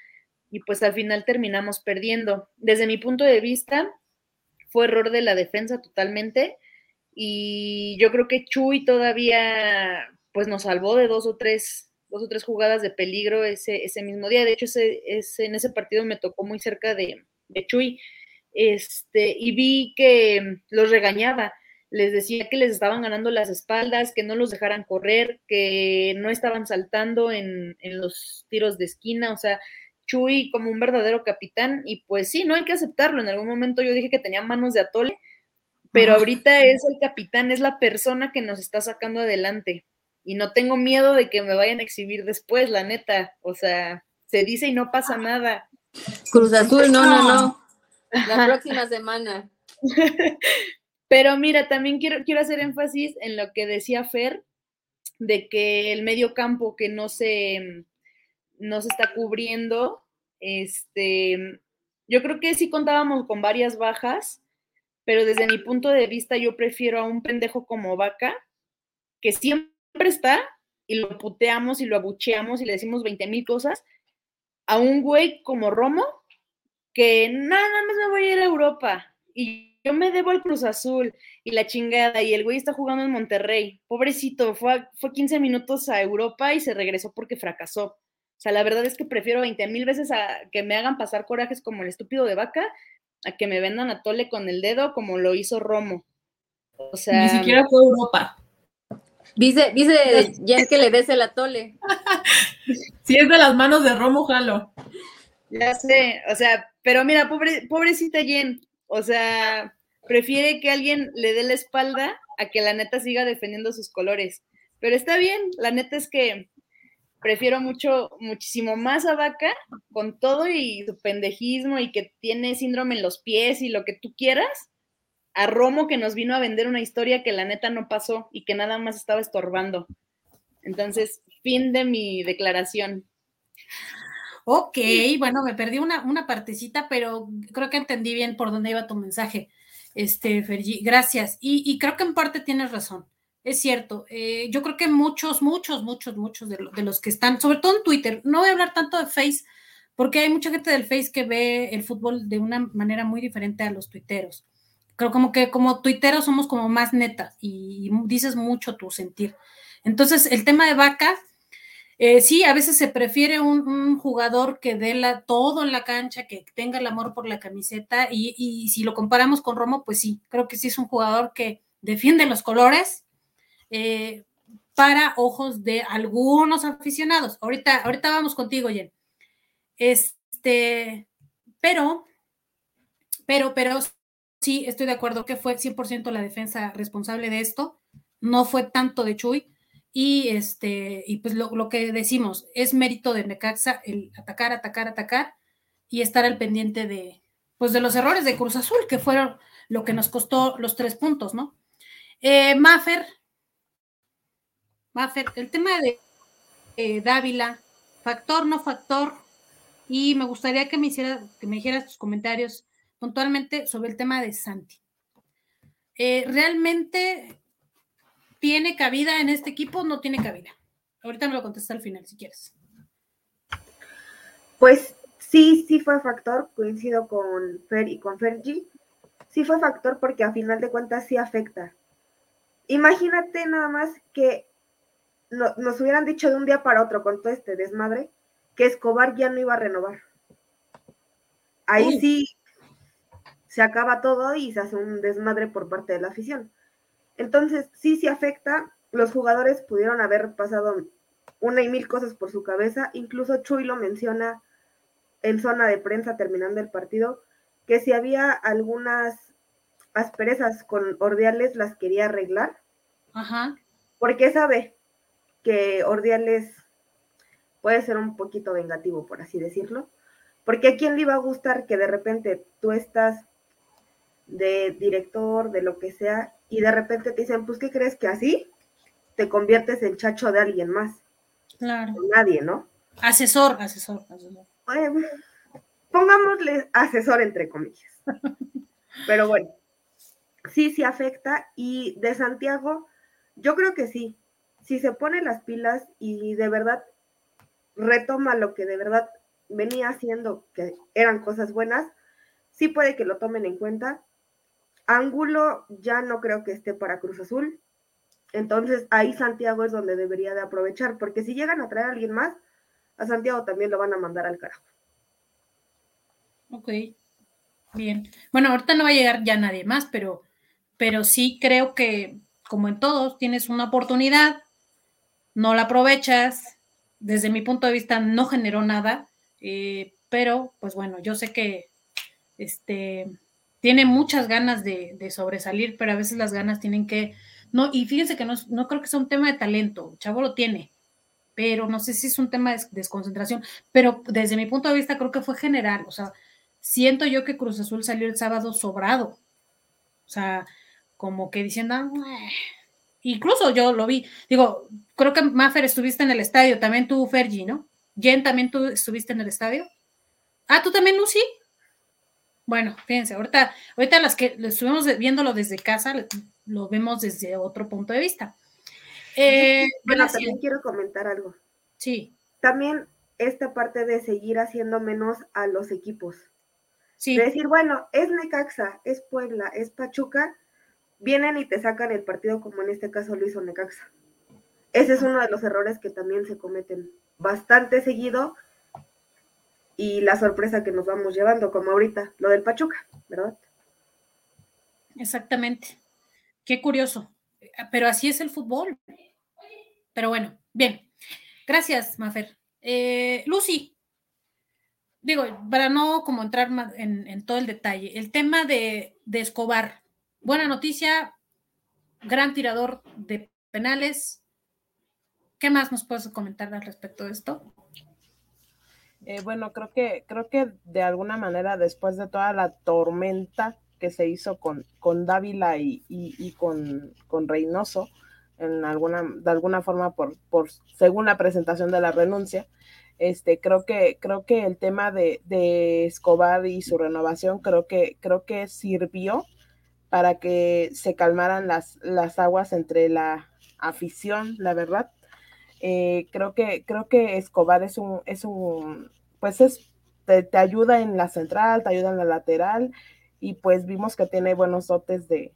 y pues al final terminamos perdiendo. Desde mi punto de vista, fue error de la defensa totalmente y yo creo que Chuy todavía pues nos salvó de dos o tres, dos o tres jugadas de peligro ese, ese mismo día. De hecho, ese, ese, en ese partido me tocó muy cerca de, de Chuy este, y vi que los regañaba les decía que les estaban ganando las espaldas, que no los dejaran correr, que no estaban saltando en, los tiros de esquina, o sea, Chuy como un verdadero capitán, y pues sí, no hay que aceptarlo. En algún momento yo dije que tenía manos de atole, pero ahorita es el capitán, es la persona que nos está sacando adelante. Y no tengo miedo de que me vayan a exhibir después, la neta. O sea, se dice y no pasa nada. Cruz Azul, no, no, no. La próxima semana. Pero mira, también quiero, quiero hacer énfasis en lo que decía Fer, de que el medio campo que no se, no se está cubriendo, este, yo creo que sí contábamos con varias bajas, pero desde mi punto de vista yo prefiero a un pendejo como Vaca, que siempre está y lo puteamos y lo abucheamos y le decimos 20 mil cosas, a un güey como Romo, que nada más me voy a ir a Europa y yo me debo al Cruz Azul y la chingada, y el güey está jugando en Monterrey. Pobrecito, fue, fue 15 minutos a Europa y se regresó porque fracasó. O sea, la verdad es que prefiero 20 mil veces a que me hagan pasar corajes como el estúpido de vaca, a que me vendan a tole con el dedo como lo hizo Romo. O sea. Ni siquiera fue Europa. Dice, dice Jen que le des el atole. si es de las manos de Romo, jalo. Ya sé, o sea, pero mira, pobre, pobrecita Jen, o sea, prefiere que alguien le dé la espalda a que la neta siga defendiendo sus colores. Pero está bien, la neta es que prefiero mucho, muchísimo más a Vaca con todo y su pendejismo y que tiene síndrome en los pies y lo que tú quieras, a Romo que nos vino a vender una historia que la neta no pasó y que nada más estaba estorbando. Entonces, fin de mi declaración. Ok, bueno, me perdí una, una partecita, pero creo que entendí bien por dónde iba tu mensaje, este, Fergie. Gracias. Y, creo que en parte tienes razón. Es cierto. Eh, yo creo que muchos, muchos, muchos, muchos de, de, los que están, sobre todo en Twitter, no voy a hablar tanto de Face, porque hay mucha gente del Face que ve el fútbol de una manera muy diferente a los tuiteros. Creo como que como tuiteros somos como más neta y dices mucho tu sentir. Entonces, el tema de vaca, Eh, sí, a veces se prefiere un, jugador que dé la, todo en la cancha, que tenga el amor por la camiseta, y, si lo comparamos con Romo, pues sí, creo que sí es un jugador que defiende los colores eh, para ojos de algunos aficionados. Ahorita, ahorita vamos contigo, Jen. Este, pero, pero, pero sí, estoy de acuerdo que fue 100% la defensa responsable de esto, no fue tanto de Chuy y este, y pues lo, que decimos, es mérito de Necaxa el atacar, atacar, atacar y estar al pendiente de, pues de los errores de Cruz Azul, que fueron lo que nos costó los tres puntos, ¿no? Eh, Maffer, Maffer, el tema de eh, Dávila, factor, no factor, y me gustaría que me hiciera, que me dijeras tus comentarios puntualmente sobre el tema de Santi. Eh, realmente ¿Tiene cabida en este equipo? No tiene cabida. Ahorita me lo contesta al final, si quieres. Pues sí, sí fue factor, coincido con Fer y con Fergie. Sí fue factor porque a final de cuentas sí afecta. Imagínate nada más que nos hubieran dicho de un día para otro con todo este desmadre que Escobar ya no iba a renovar. Ahí sí se acaba todo y se hace un desmadre por parte de la afición. Entonces, sí, sí afecta. Los jugadores pudieron haber pasado una y mil cosas por su cabeza. Incluso Chuy lo menciona en zona de prensa terminando el partido, que si había algunas asperezas con Ordiales las quería arreglar. Ajá. Porque sabe que Ordiales puede ser un poquito vengativo, por así decirlo. Porque a quién le iba a gustar que de repente tú estás de director, de lo que sea, y de repente te dicen, pues, ¿qué crees que así te conviertes en chacho de alguien más? Claro. Nadie, ¿no? Asesor, asesor, asesor. pongámosle asesor entre comillas. Pero bueno, sí, sí afecta. Y de Santiago, yo creo que sí. Si se pone las pilas y de verdad retoma lo que de verdad venía haciendo, que eran cosas buenas, sí puede que lo tomen en cuenta. Ángulo ya no creo que esté para Cruz Azul. Entonces ahí Santiago es donde debería de aprovechar, porque si llegan a traer a alguien más, a Santiago también lo van a mandar al carajo. Ok, bien. Bueno, ahorita no va a llegar ya nadie más, pero, pero sí creo que, como en todos, tienes una oportunidad, no la aprovechas. Desde mi punto de vista, no generó nada, eh, pero pues bueno, yo sé que este tiene muchas ganas de, sobresalir, pero a veces las ganas tienen que, no, y fíjense que no, no creo que sea un tema de talento, Chavo lo tiene, pero no sé si es un tema de desconcentración, pero desde mi punto de vista creo que fue general, o sea, siento yo que Cruz Azul salió el sábado sobrado, o sea, como que diciendo, ah, incluso yo lo vi, digo, creo que Maffer estuviste en el estadio, también tú, Fergie, ¿no? Jen, también tú estuviste en el estadio. Ah, tú también, Lucy. Bueno, fíjense, ahorita, ahorita las que estuvimos viéndolo desde casa, lo vemos desde otro punto de vista. Eh, bueno, también quiero comentar algo. Sí. También esta parte de seguir haciendo menos a los equipos. Sí. De decir, bueno, es Necaxa, es Puebla, es Pachuca, vienen y te sacan el partido como en este caso lo hizo Necaxa. Ese es uno de los errores que también se cometen bastante seguido y la sorpresa que nos vamos llevando, como ahorita, lo del Pachuca, ¿verdad? Exactamente. Qué curioso. Pero así es el fútbol. Pero bueno, bien. Gracias, Mafer. Eh, Lucy, digo, para no como entrar más en, todo el detalle, el tema de, de Escobar. Buena noticia, gran tirador de penales. ¿Qué más nos puedes comentar al respecto de esto? Eh, bueno, creo que, creo que de alguna manera, después de toda la tormenta que se hizo con, con Dávila y, y, con, con, Reynoso, en alguna, de alguna forma, por, por, según la presentación de la renuncia, este, creo que, creo que el tema de, de Escobar y su renovación, creo que, creo que sirvió para que se calmaran las, las aguas entre la afición, la verdad, eh, creo que creo que Escobar es un es un pues es te, ayuda en la central te ayuda en la lateral y pues vimos que tiene buenos dotes de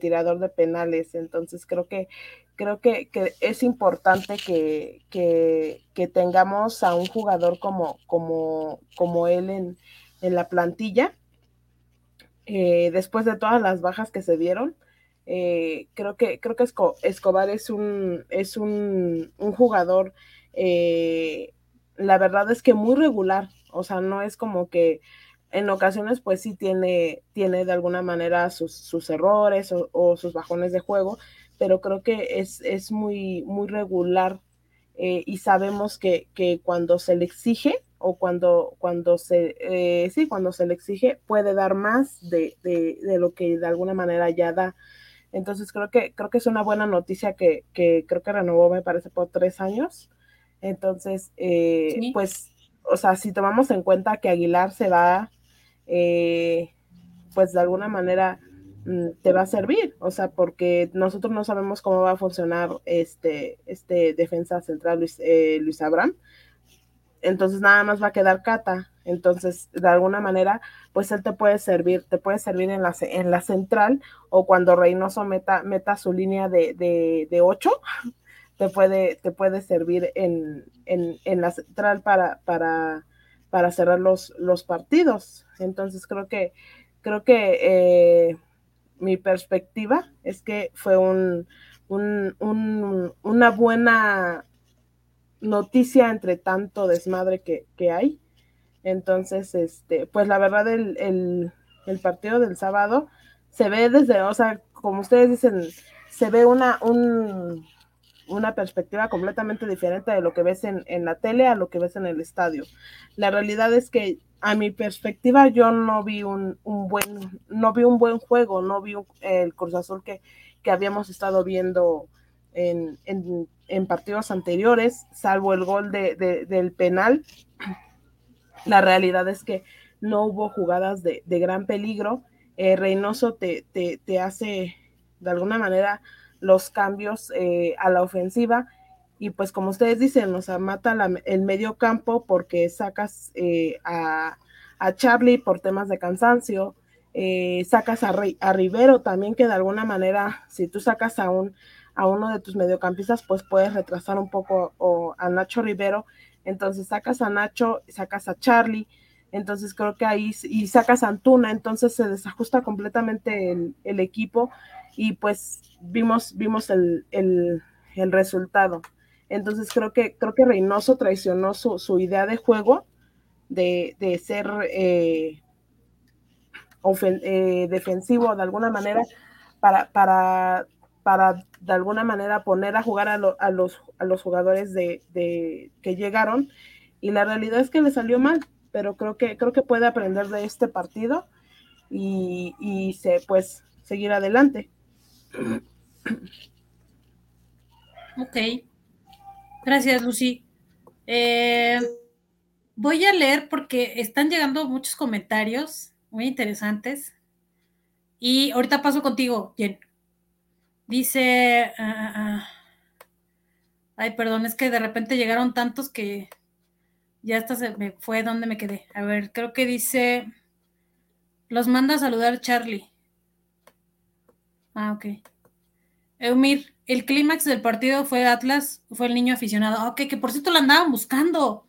tirador de penales. Entonces creo que creo que, es importante que, que, tengamos a un jugador como, como, como él en, en la plantilla. Eh, después de todas las bajas que se dieron, eh, creo que creo que Escobar es un es un, un jugador eh, la verdad es que muy regular o sea no es como que en ocasiones pues sí tiene tiene de alguna manera sus, sus errores o, sus bajones de juego pero creo que es, es muy muy regular eh, y sabemos que, que, cuando se le exige o cuando, cuando se sí cuando se le exige puede dar más de, de lo que de alguna manera ya da entonces creo que, creo que es una buena noticia que, creo que renovó, me parece, por tres años. Entonces, eh, pues, o sea, si tomamos en cuenta que Aguilar se va, eh, pues de alguna manera mm, te va a servir, o sea, porque nosotros no sabemos cómo va a funcionar este, este defensa central Luis, eh, Luis Abraham. Entonces nada más va a quedar Cata. Entonces, de alguna manera, pues él te puede servir, te puede servir en la, en la central o cuando Reynoso meta, meta su línea de, de, de 8, te puede, te puede servir en, en, la central para, para, para cerrar los, los partidos. Entonces, creo que, creo que eh, mi perspectiva es que fue un, un, un, una buena noticia entre tanto desmadre que, que hay entonces, este, pues la verdad, el, el, partido del sábado se ve desde, o sea, como ustedes dicen, se ve una, un, una perspectiva completamente diferente de lo que ves en, en, la tele a lo que ves en el estadio. La realidad es que a mi perspectiva yo no vi un, un buen, no vi un buen juego, no vi el Cruz Azul que, que habíamos estado viendo en, en, partidos anteriores, salvo el gol de, de, del penal la realidad es que no hubo jugadas de, gran peligro. Eh, Reynoso te, te, hace de alguna manera los cambios eh, a la ofensiva y pues como ustedes dicen, o sea, mata el medio campo porque sacas eh, a, Charlie por temas de cansancio, sacas a, a, Rivero también que de alguna manera, si tú sacas a, un, a uno de tus mediocampistas, pues puedes retrasar un poco o, a Nacho Rivero. Entonces sacas a Nacho, sacas a Charlie, entonces creo que ahí, y sacas a Antuna, entonces se desajusta completamente el, equipo y pues vimos, vimos el, resultado. Entonces creo que, creo que Reynoso traicionó su, idea de juego de, ser eh, eh, defensivo de alguna manera para, para para de alguna manera poner a jugar a, los, a los, jugadores de, que llegaron y la realidad es que le salió mal, pero creo que, creo que puede aprender de este partido y, se, pues seguir adelante. Ok, gracias Lucy. Eh, voy a leer porque están llegando muchos comentarios muy interesantes y ahorita paso contigo, Jen. Dice, ah, ah, ah. ay, perdón, es que de repente llegaron tantos que ya hasta se me fue donde me quedé. A ver, creo que dice, los manda a saludar Charlie. Ah, ok. Eumir, el clímax del partido fue Atlas, fue el niño aficionado. Ok, que por cierto lo andaban buscando.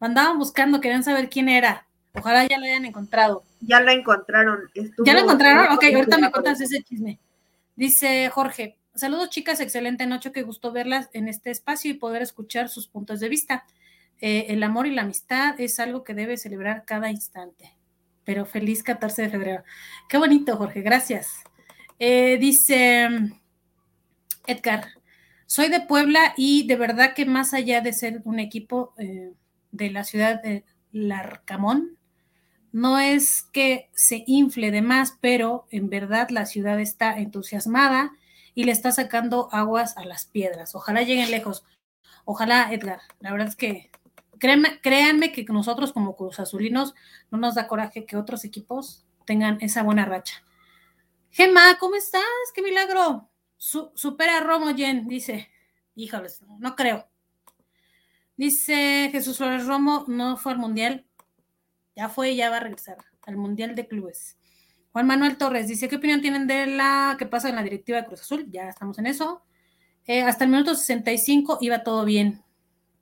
Lo andaban buscando, querían saber quién era. Ojalá ya lo hayan encontrado. Ya lo encontraron. ¿Ya lo encontraron? Ok, ahorita me contas ese chisme. Dice Jorge, saludos chicas, excelente noche, qué gusto verlas en este espacio y poder escuchar sus puntos de vista. Eh, el amor y la amistad es algo que debe celebrar cada instante. Pero feliz 14 de febrero. Qué bonito, Jorge, gracias. Eh, dice Edgar, soy de Puebla y de verdad que más allá de ser un equipo eh, de la ciudad de Larcamón, no es que se infle de más, pero en verdad la ciudad está entusiasmada y le está sacando aguas a las piedras. Ojalá lleguen lejos. Ojalá, Edgar. La verdad es que créanme, créanme que nosotros como Cruz Azulinos no nos da coraje que otros equipos tengan esa buena racha. Gemma, ¿cómo estás? ¡Qué milagro! supera a Romo, Jen, dice. Híjoles, no creo. Dice Jesús Flores Romo, no fue al mundial. Ya fue y ya va a regresar al Mundial de Clubes. Juan Manuel Torres dice, ¿qué opinión tienen de la que pasa en la directiva de Cruz Azul? Ya estamos en eso. Eh, hasta el minuto 65 iba todo bien.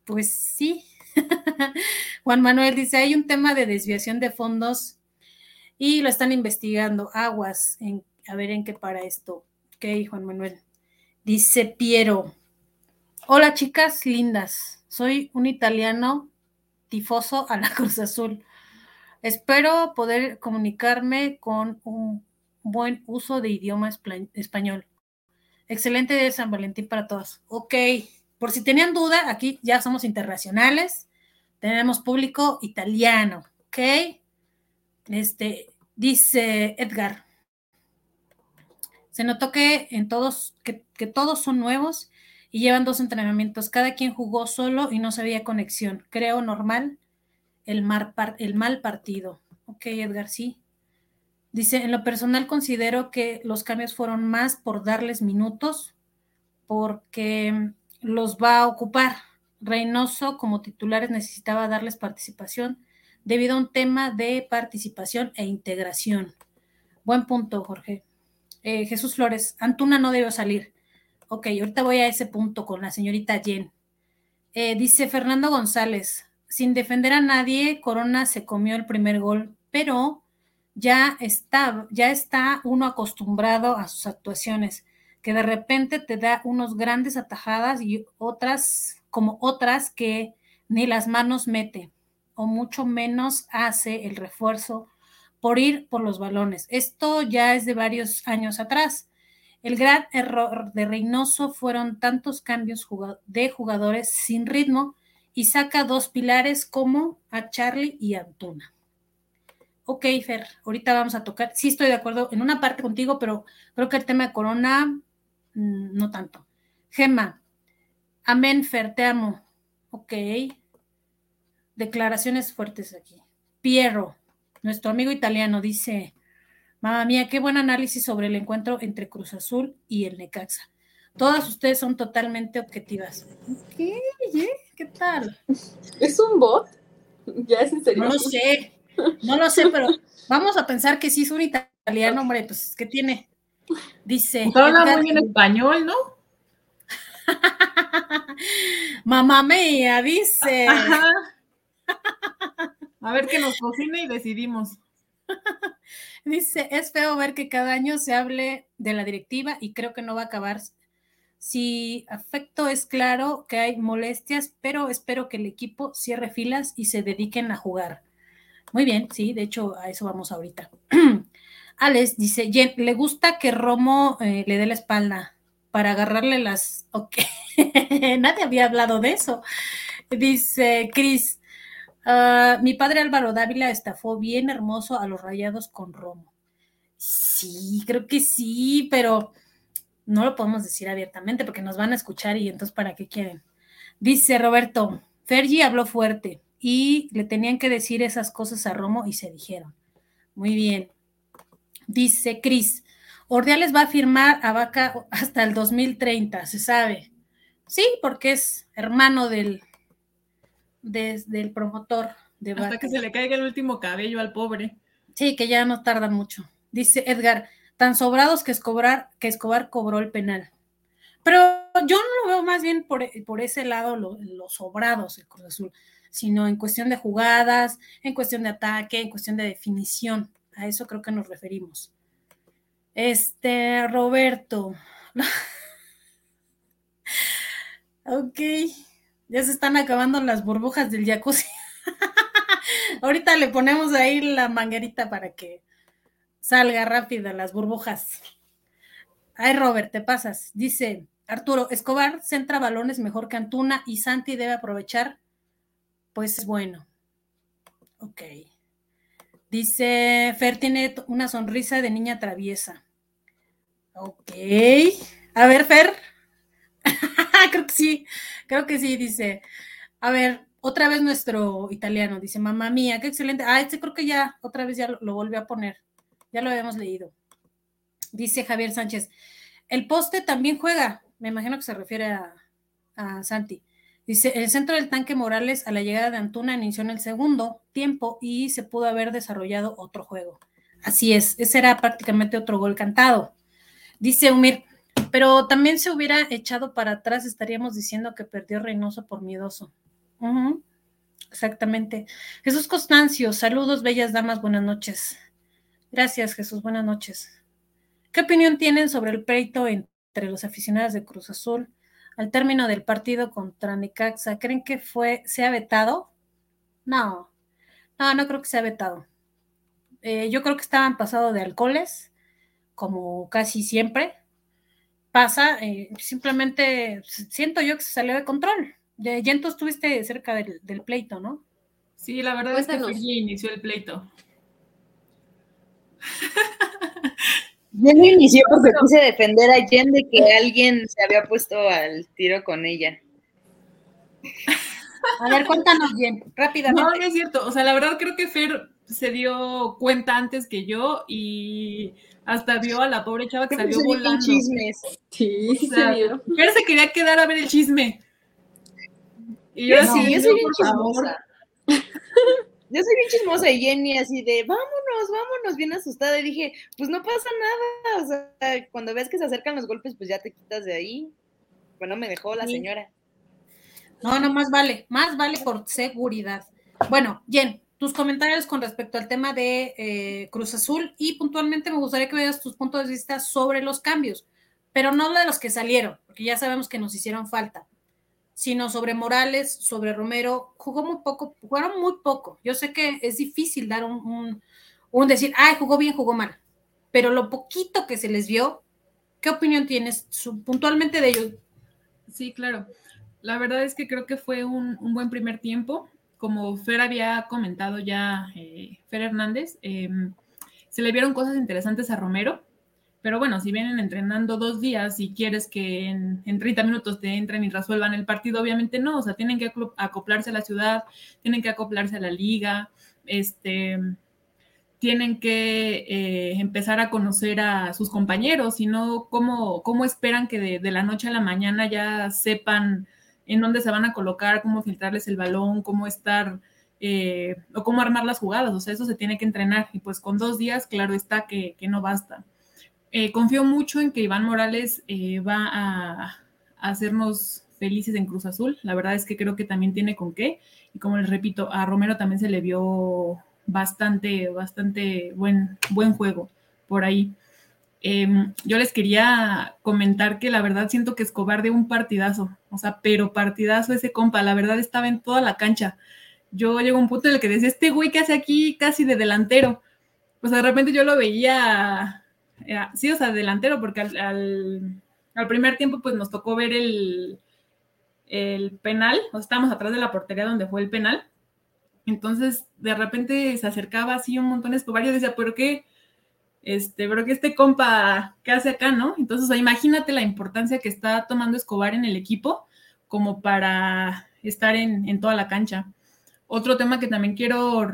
Pues sí. Juan Manuel dice, hay un tema de desviación de fondos y lo están investigando. Aguas, a ver en qué para esto. Ok, Juan Manuel. Dice Piero, hola chicas lindas, soy un italiano tifoso a la Cruz Azul. Espero poder comunicarme con un buen uso de idioma español. Excelente de San Valentín para todos. Ok, por si tenían duda, aquí ya somos internacionales, tenemos público italiano, ¿ok? Este, dice Edgar, se notó que en todos, que, que todos son nuevos y llevan dos entrenamientos. Cada quien jugó solo y no se había conexión. Creo normal el, mal partido. Ok, Edgar, sí. Dice, en lo personal considero que los cambios fueron más por darles minutos, porque los va a ocupar. Reynoso como titulares necesitaba darles participación debido a un tema de participación e integración. Buen punto, Jorge. Eh, Jesús Flores, Antuna no debió salir. Ok, ahorita voy a ese punto con la señorita Jen. Eh, dice Fernando González, sin defender a nadie, Corona se comió el primer gol, pero ya está, ya está uno acostumbrado a sus actuaciones, que de repente te da unos grandes atajadas y otras, como otras que ni las manos mete, o mucho menos hace el refuerzo por ir por los balones. Esto ya es de varios años atrás. El gran error de Reynoso fueron tantos cambios de jugadores sin ritmo y saca dos pilares como a Charlie y a Antuna. Ok, Fer, ahorita vamos a tocar. Sí, estoy de acuerdo en una parte contigo, pero creo que el tema de Corona, mm, no tanto. Gema, amén, Fer, te amo. Ok. Declaraciones fuertes aquí. Piero, nuestro amigo italiano, dice: Mamá mía, qué buen análisis sobre el encuentro entre Cruz Azul y el Necaxa. Todas ustedes son totalmente objetivas. ¿Qué? ¿Qué tal? ¿Es un bot? ¿Ya es en serio? No lo sé, no lo sé, pero vamos a pensar que sí es un italiano, hombre, pues, ¿qué tiene? Dice. Habla muy bien español, ¿no? Mamá mía, dice. A ver qué nos cocina y decidimos. Dice, es feo ver que cada año se hable de la directiva y creo que no va a acabar. Si afecto es claro que hay molestias, pero espero que el equipo cierre filas y se dediquen a jugar. Muy bien, sí, de hecho a eso vamos ahorita. Alex dice, le gusta que Romo eh, le dé la espalda para agarrarle las... Ok, nadie había hablado de eso. Dice Cris, Ah, mi padre Álvaro Dávila estafó bien hermoso a los rayados con Romo. Sí, creo que sí, pero no lo podemos decir abiertamente porque nos van a escuchar y entonces ¿para qué quieren? Dice Roberto, Fergi habló fuerte y le tenían que decir esas cosas a Romo y se dijeron. Muy bien. Dice Cris, Ordiales va a firmar a Vaca hasta el 2030, se sabe. Sí, porque es hermano del, desde el promotor de Hasta que se le caiga el último cabello al pobre. Sí, que ya no tarda mucho. Dice Edgar, tan sobrados que Escobar, que Escobar cobró el penal. Pero yo no lo veo más bien por, ese lado, los sobrados el Cruz Azul, sino en cuestión de jugadas, en cuestión de ataque, en cuestión de definición. A eso creo que nos referimos. Este, Roberto. ok. Ya se están acabando las burbujas del jacuzzi. Ahorita le ponemos ahí la manguerita para que salga rápida las burbujas. Ay, Robert, te pasas. Dice Arturo, Escobar centra balones mejor que Antuna y Santi debe aprovechar. Pues es bueno. Ok. Dice Fer tiene una sonrisa de niña traviesa. Ok. A ver, Fer. creo que sí, creo que sí, dice. A ver, otra vez nuestro italiano, dice, mamá mía, qué excelente. Ah, este creo que ya, otra vez ya lo, volvió a poner. Ya lo habíamos leído. Dice Javier Sánchez, el poste también juega. Me imagino que se refiere a, Santi. Dice, el centro del tanque Morales a la llegada de Antuna inició en el segundo tiempo y se pudo haber desarrollado otro juego. Así es, ese era prácticamente otro gol cantado. Dice Umir, pero también se hubiera echado para atrás, estaríamos diciendo que perdió Reynoso por miedoso. Exactamente. Jesús Constancio, saludos, bellas damas, buenas noches. Gracias, Jesús, buenas noches. ¿Qué opinión tienen sobre el pleito entre los aficionados de Cruz Azul al término del partido contra Necaxa? ¿Creen que fue, se ha vetado? No, no, no creo que sea vetado. Eh, yo creo que estaban pasados de alcoholes, como casi siempre pasa, eh, simplemente siento yo que se salió de control. Ya, ya entonces estuviste cerca del, pleito, ¿no? Sí, la verdad es que Fergie inició el pleito. Yo lo inicié porque quise defender a Jen de que alguien se había puesto al tiro con ella. A ver, cuéntanos bien, rápidamente. No, no es cierto. O sea, la verdad creo que Fer se dio cuenta antes que yo y hasta vio a la pobre chava que salió volando. chismes. Sí, o sea, Fer se quería quedar a ver el chisme. Y yo sí, yo soy bien chismosa. Yo soy bien chismosa y Jenny así de, vámonos, vámonos, bien asustada. Y dije, pues no pasa nada. O sea, cuando ves que se acercan los golpes, pues ya te quitas de ahí. Bueno, me dejó la señora. No, no, más vale, más vale por seguridad. Bueno, Jen, tus comentarios con respecto al tema de eh, Cruz Azul y puntualmente me gustaría que veas tus puntos de vista sobre los cambios, pero no de los que salieron, porque ya sabemos que nos hicieron falta, sino sobre Morales, sobre Romero. Jugó muy poco, jugaron muy poco. Yo sé que es difícil dar un, un, decir, ay, jugó bien, jugó mal, pero lo poquito que se les vio, ¿qué opinión tienes puntualmente de ellos? Sí, claro. La verdad es que creo que fue un, un buen primer tiempo como Fer había comentado ya, eh, Fer Hernández, em, se le vieron cosas interesantes a Romero, pero bueno, si vienen entrenando dos días y quieres que en, 30 minutos te entren y resuelvan el partido, obviamente no, o sea, tienen que acoplarse a la ciudad, tienen que acoplarse a la liga, este, tienen que eh, empezar a conocer a sus compañeros, sino cómo, cómo esperan que de, la noche a la mañana ya sepan en dónde se van a colocar, cómo filtrarles el balón, cómo estar eh, o cómo armar las jugadas. O sea, eso se tiene que entrenar y pues con dos días, claro está que, no basta. Eh, confío mucho en que Iván Morales eh, va a, hacernos felices en Cruz Azul. La verdad es que creo que también tiene con qué. Y como les repito, a Romero también se le vio bastante, bastante buen, buen juego por ahí. Em, yo les quería comentar que la verdad siento que Escobar de un partidazo, o sea, pero partidazo ese compa, la verdad estaba en toda la cancha. Yo llego a un punto en el que decía, este güey que hace aquí casi de delantero. Pues de repente yo lo veía, sí, o sea, delantero, porque al, primer tiempo pues nos tocó ver el, el penal, o sea, estábamos atrás de la portería donde fue el penal. Entonces, de repente se acercaba así un montón de Escobar y decía, ¿pero qué? este, pero que este compa, ¿qué hace acá, no? Entonces, imagínate la importancia que está tomando Escobar en el equipo como para estar en, toda la cancha. Otro tema que también quiero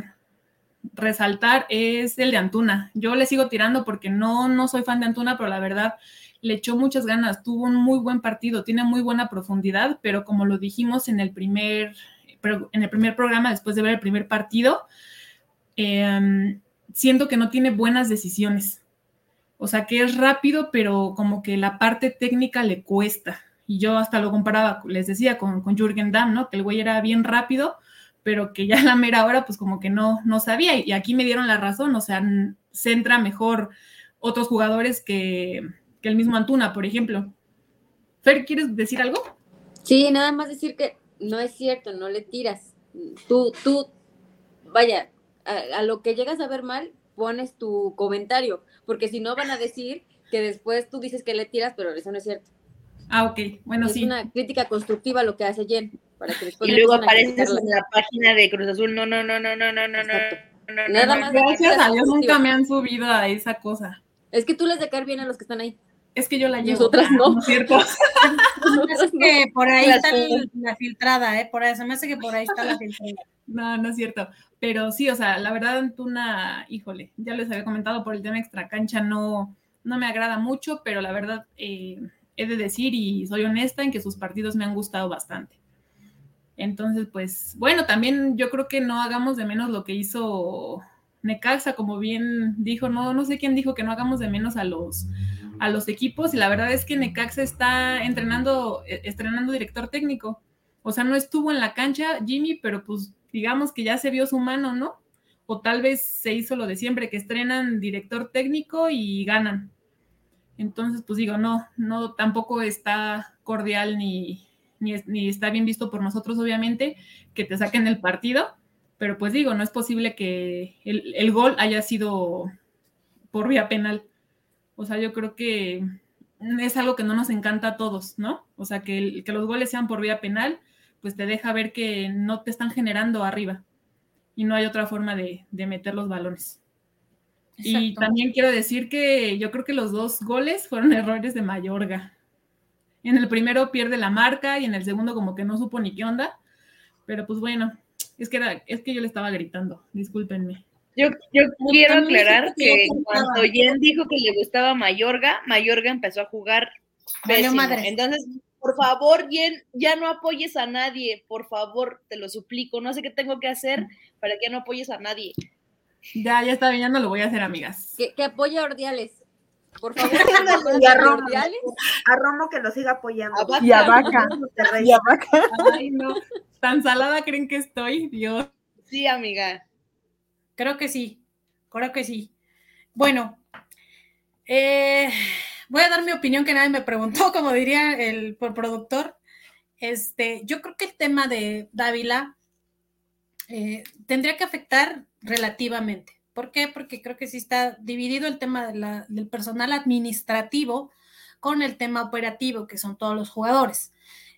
resaltar es el de Antuna. Yo le sigo tirando porque no, no soy fan de Antuna, pero la verdad le echó muchas ganas, tuvo un muy buen partido, tiene muy buena profundidad, pero como lo dijimos en el primer, en el primer programa, después de ver el primer partido, eh, siento que no tiene buenas decisiones. O sea, que es rápido, pero como que la parte técnica le cuesta. Y yo hasta lo comparaba, les decía, con, con Jürgen Damm, ¿no? Que el güey era bien rápido, pero que ya la mera hora, pues como que no, no sabía. Y aquí me dieron la razón, o sea, centra mejor otros jugadores que, que el mismo Antuna, por ejemplo. Fer, ¿quieres decir algo? Sí, nada más decir que no es cierto, no le tiras. Tú, tú, vaya, a, lo que llegas a ver mal, pones tu comentario, porque si no van a decir que después tú dices que le tiras, pero eso no es cierto. Ah, ok, bueno, es sí. Es una crítica constructiva lo que hace Jen. Y luego apareces en la página de Cruz Azul. No, no, no, no, no, no, no, no. Nada más. Gracias a Dios nunca me han subido a esa cosa. Es que tú les de caer bien a los que están ahí. Es que yo la llevo. Nosotras no. ¿no cierto? es que por ahí está la filtrada, ¿eh? Por ahí, se me hace que por ahí está la filtrada. No, no es cierto. Pero sí, o sea, la verdad, Antuna, híjole, ya les había comentado por el tema extracancha, no, no me agrada mucho, pero la verdad eh, he de decir y soy honesta en que sus partidos me han gustado bastante. Entonces, pues, bueno, también yo creo que no hagamos de menos lo que hizo Necaxa, como bien dijo, no, no sé quién dijo que no hagamos de menos a los, a los equipos, y la verdad es que Necaxa está entrenando, e, estrenando director técnico. O sea, no estuvo en la cancha Jimmy, pero pues digamos que ya se vio su mano, ¿no? O tal vez se hizo lo de siempre, que estrenan director técnico y ganan. Entonces, pues digo, no, no, tampoco está cordial ni, ni, está bien visto por nosotros, obviamente, que te saquen el partido, pero pues digo, no es posible que el, gol haya sido por vía penal. O sea, yo creo que es algo que no nos encanta a todos, ¿no? O sea, que, que los goles sean por vía penal, pues te deja ver que no te están generando arriba y no hay otra forma de, de meter los balones. Y también quiero decir que yo creo que los dos goles fueron errores de Mayorga. En el primero pierde la marca y en el segundo como que no supo ni qué onda. Pero pues bueno, es que, era, es que yo le estaba gritando, discúlpenme. Yo, yo quiero aclarar que cuando Jen dijo que le gustaba Mayorga, Mayorga empezó a jugar Madre. Entonces, por favor, Jen, ya no apoyes a nadie, por favor, te lo suplico. No sé qué tengo que hacer para que no apoyes a nadie. Ya, ya está bien, ya no lo voy a hacer, amigas. Que, que apoye a Ordiales. Por favor, y a Romo, a Romo que lo siga apoyando. y a Vaca. Y a Vaca. Ay, no. Tan salada creen que estoy, Dios. Sí, amiga. Creo que sí. Creo que sí. Bueno, eh, voy a dar mi opinión que nadie me preguntó, como diría el productor. Este, yo creo que el tema de Dávila eh, tendría que afectar relativamente. ¿Por qué? Porque creo que sí está dividido el tema del personal administrativo con el tema operativo, que son todos los jugadores.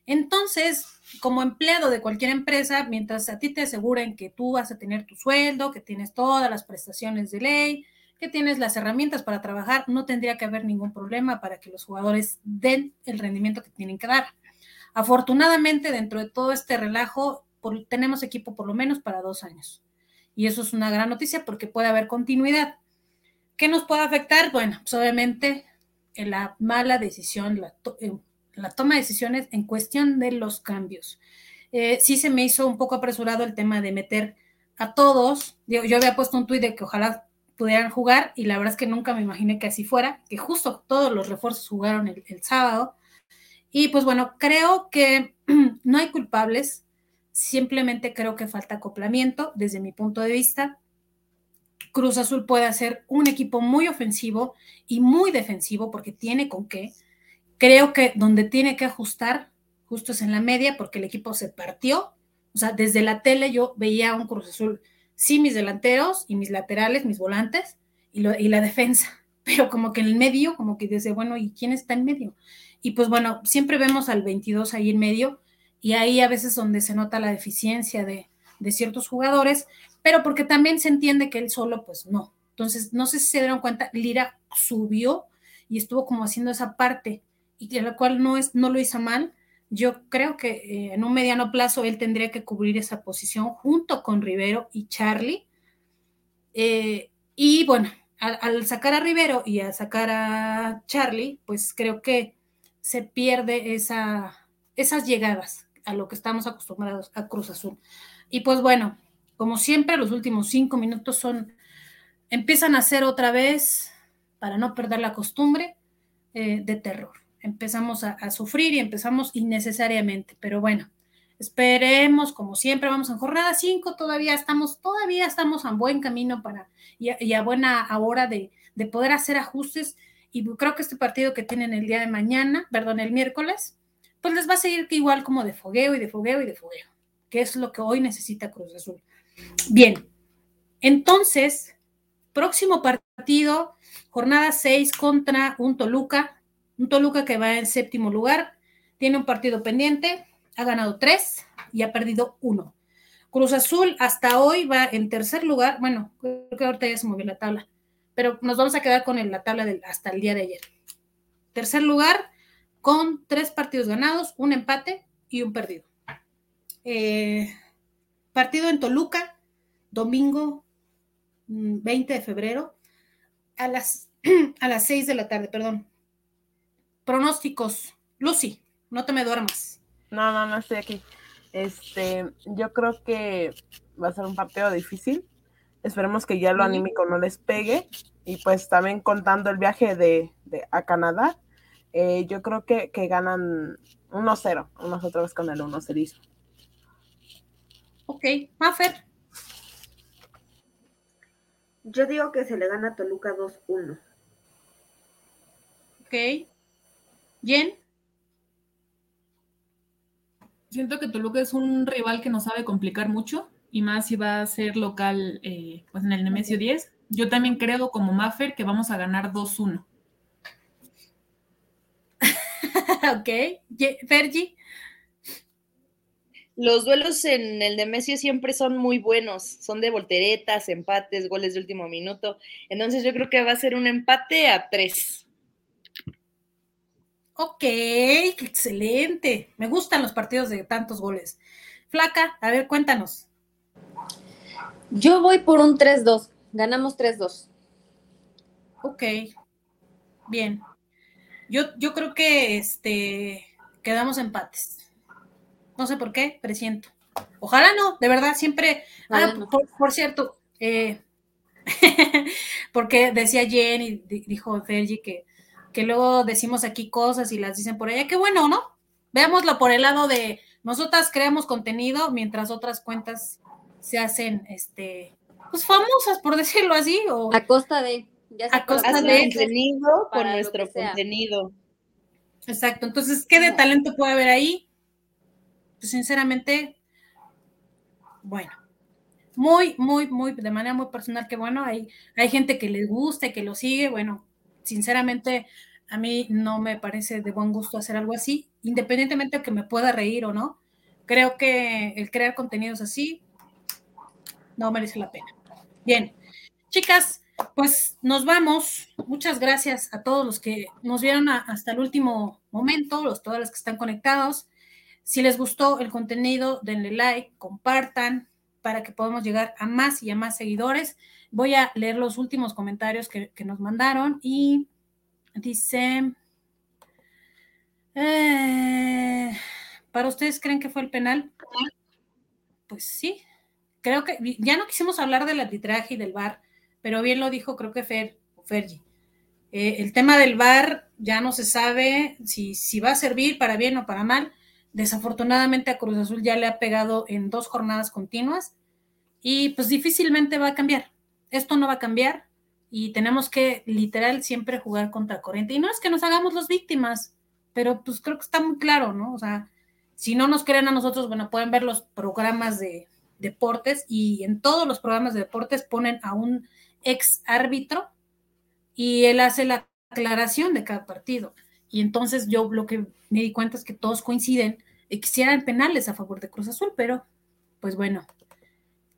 Entonces, como empleado de cualquier empresa, mientras a ti te aseguren que tú vas a tener tu sueldo, que tienes todas las prestaciones de ley, que tienes las herramientas para trabajar, no tendría que haber ningún problema para que los jugadores den el rendimiento que tienen que dar. Afortunadamente, dentro de todo este relajo, tenemos equipo por lo menos para dos años. Y eso es una gran noticia porque puede haber continuidad. ¿Qué nos puede afectar? Bueno, pues obviamente en la mala decisión, la, la, toma de decisiones en cuestión de los cambios. Eh, sí se me hizo un poco apresurado el tema de meter a todos. Yo, yo había puesto un tuit de que ojalá pudieran jugar y la verdad es que nunca me imaginé que así fuera, que justo todos los refuerzos jugaron el, el sábado. Y pues bueno, creo que no hay culpables. Simplemente creo que falta acoplamiento desde mi punto de vista. Cruz Azul puede hacer un equipo muy ofensivo y muy defensivo porque tiene con qué. Creo que donde tiene que ajustar justo es en la media porque el equipo se partió. O sea, desde la tele yo veía un Cruz Azul, sí, mis delanteros y mis laterales, mis volantes y, y la defensa, pero como que en el medio, como que dice, bueno, ¿y quién está en medio? Y pues bueno, siempre vemos al 22 ahí en medio y ahí a veces donde se nota la deficiencia de, ciertos jugadores, pero porque también se entiende que él solo, pues no. Entonces, no sé si se dieron cuenta, Lira subió y estuvo como haciendo esa parte, y la cual no, es, no lo hizo mal. Yo creo que eh, en un mediano plazo él tendría que cubrir esa posición junto con Rivero y Charlie. Eh, y bueno, al, al, sacar a Rivero y al sacar a Charlie, pues creo que se pierde esa, esas llegadas a lo que estamos acostumbrados a Cruz Azul. Y pues bueno, como siempre, los últimos cinco minutos son, empiezan a ser otra vez, para no perder la costumbre, eh, de terror. Empezamos a, sufrir y empezamos innecesariamente, pero bueno, esperemos, como siempre, vamos en jornada 5, todavía estamos, todavía estamos a buen camino para, y a, buena hora de, de poder hacer ajustes. Y creo que este partido que tienen el día de mañana, perdón, el miércoles, pues les va a seguir que igual como de fogueo y de fogueo y de fogueo, que es lo que hoy necesita Cruz Azul. Bien, entonces, próximo partido, jornada 6 contra un Toluca, un Toluca que va en séptimo lugar, tiene un partido pendiente, ha ganado tres y ha perdido uno. Cruz Azul hasta hoy va en tercer lugar, bueno, creo que ahorita ya se movió la tabla, pero nos vamos a quedar con la tabla del, hasta el día de ayer. Tercer lugar, con tres partidos ganados, un empate y un perdido. Eh, partido en Toluca, domingo 20 mm, de febrero, a las, a las 6 de la tarde, perdón. Pronósticos. Lucy, no te me duermas. No, no, no estoy aquí. Este, yo creo que va a ser un partido difícil. Esperemos que ya lo anímico no les pegue. Y pues también contando el viaje de, a Canadá, eh, yo creo que, ganan 1-0, unos otra vez con el 1-0. Ok, Maffer. Yo digo que se le gana a Toluca 2-1. Ok. Jen. Siento que Toluca es un rival que nos sabe complicar mucho y más si va a ser local eh, pues en el Nemesio 10. Yo también creo como Maffer que vamos a ganar 2-1. ok. Fergie. Los duelos en el Nemesio siempre son muy buenos, son de volteretas, empates, goles de último minuto. Entonces yo creo que va a ser un empate a tres. Ok, excelente. Me gustan los partidos de tantos goles. Flaca, a ver, cuéntanos. Yo voy por un 3-2. Ganamos 3-2. Ok, bien. Yo, yo creo que este quedamos empates. No sé por qué, presiento. Ojalá no, de verdad, siempre. Ah, por, cierto, eh, porque decía Jenny, dijo Fergie que, que luego decimos aquí cosas y las dicen por allá. Qué bueno, ¿no? Veámoslo por el lado de nosotras creamos contenido mientras otras cuentas se hacen, este, pues famosas, por decirlo así. O, a costa de. A costa de contenido por nuestro contenido. Exacto. Entonces, ¿qué de talento puede haber ahí? Pues sinceramente, bueno, muy, muy, muy, de manera muy personal, que bueno, hay, hay gente que les gusta y que lo sigue, bueno, sinceramente, a mí no me parece de buen gusto hacer algo así, independientemente de que me pueda reír o no. Creo que el crear contenidos así no merece la pena. Bien, chicas, pues nos vamos. Muchas gracias a todos los que nos vieron hasta el último momento, los, todos los que están conectados. Si les gustó el contenido, denle like, compartan para que podamos llegar a más y a más seguidores. Voy a leer los últimos comentarios que, nos mandaron y dice, eh, ¿para ustedes creen que fue el penal? Pues sí, creo que ya no quisimos hablar del arbitraje y del VAR, pero bien lo dijo creo que Fer, Fergie. Eh, el tema del VAR ya no se sabe si, si va a servir para bien o para mal Desafortunadamente a Cruz Azul ya le ha pegado en dos jornadas continuas y pues difícilmente va a cambiar. Esto no va a cambiar y tenemos que literal siempre jugar contra corriente. Y no es que nos hagamos las víctimas, pero pues creo que está muy claro, ¿no? O sea, si no nos creen a nosotros, bueno, pueden ver los programas de deportes y en todos los programas de deportes ponen a un ex árbitro y él hace la aclaración de cada partido. Y entonces yo lo que me di cuenta es que todos coinciden y quisieran penales a favor de Cruz Azul, pero pues bueno,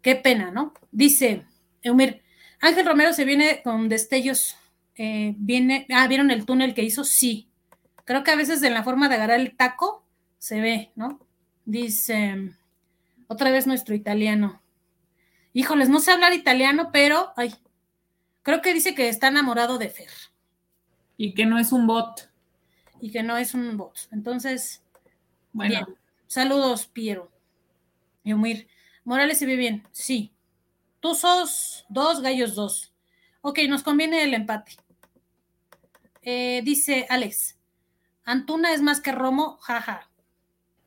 qué pena, ¿no? Dice Eumir, Ángel Romero se viene con destellos, eh, viene, ah, ¿vieron el túnel que hizo? Sí. Creo que a veces en la forma de agarrar el taco se ve, ¿no? Dice, otra vez nuestro italiano. Híjoles, no sé hablar italiano, pero, ay, creo que dice que está enamorado de Fer. Y que no es un bot y que no es un bot. Entonces, bueno. Saludos, Piero. Eumir. Morales se ve bien. Sí. Tú sos dos, gallos dos. Ok, nos conviene el empate. Eh, dice Alex. Antuna es más que Romo, jaja.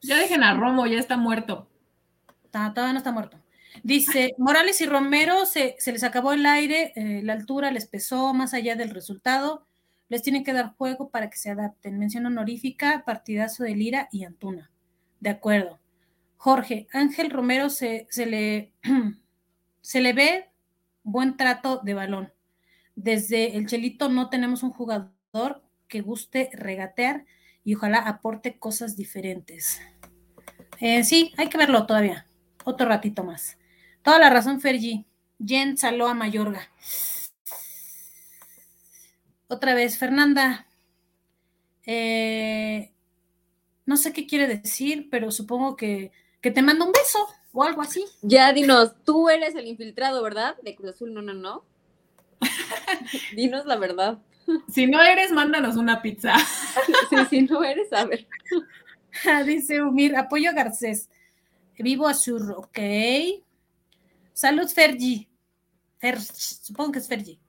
Ya dejen a Romo, ya está muerto. todavía no está muerto. Dice, Morales y Romero se, les acabó el aire, eh, la altura les pesó más allá del resultado les tienen que dar juego para que se adapten. Mención honorífica, partidazo de Lira y Antuna. De acuerdo. Jorge, Ángel Romero se, se, le, se le ve buen trato de balón. Desde el Chelito no tenemos un jugador que guste regatear y ojalá aporte cosas diferentes. Eh, sí, hay que verlo todavía. Otro ratito más. Toda la razón, Fergie. Jen Saloa Mayorga. Otra vez, Fernanda. Eh, no sé qué quiere decir, pero supongo que, te manda un beso o algo así. Ya, dinos, tú eres el infiltrado, ¿verdad? De Cruz Azul, no, no, no. dinos la verdad. Si no eres, mándanos una pizza. si no eres, a ver. Dice Umir, apoyo a Garcés. Vivo a Zurro, ok. Salud, Fergie. Fer, supongo que es Fergie.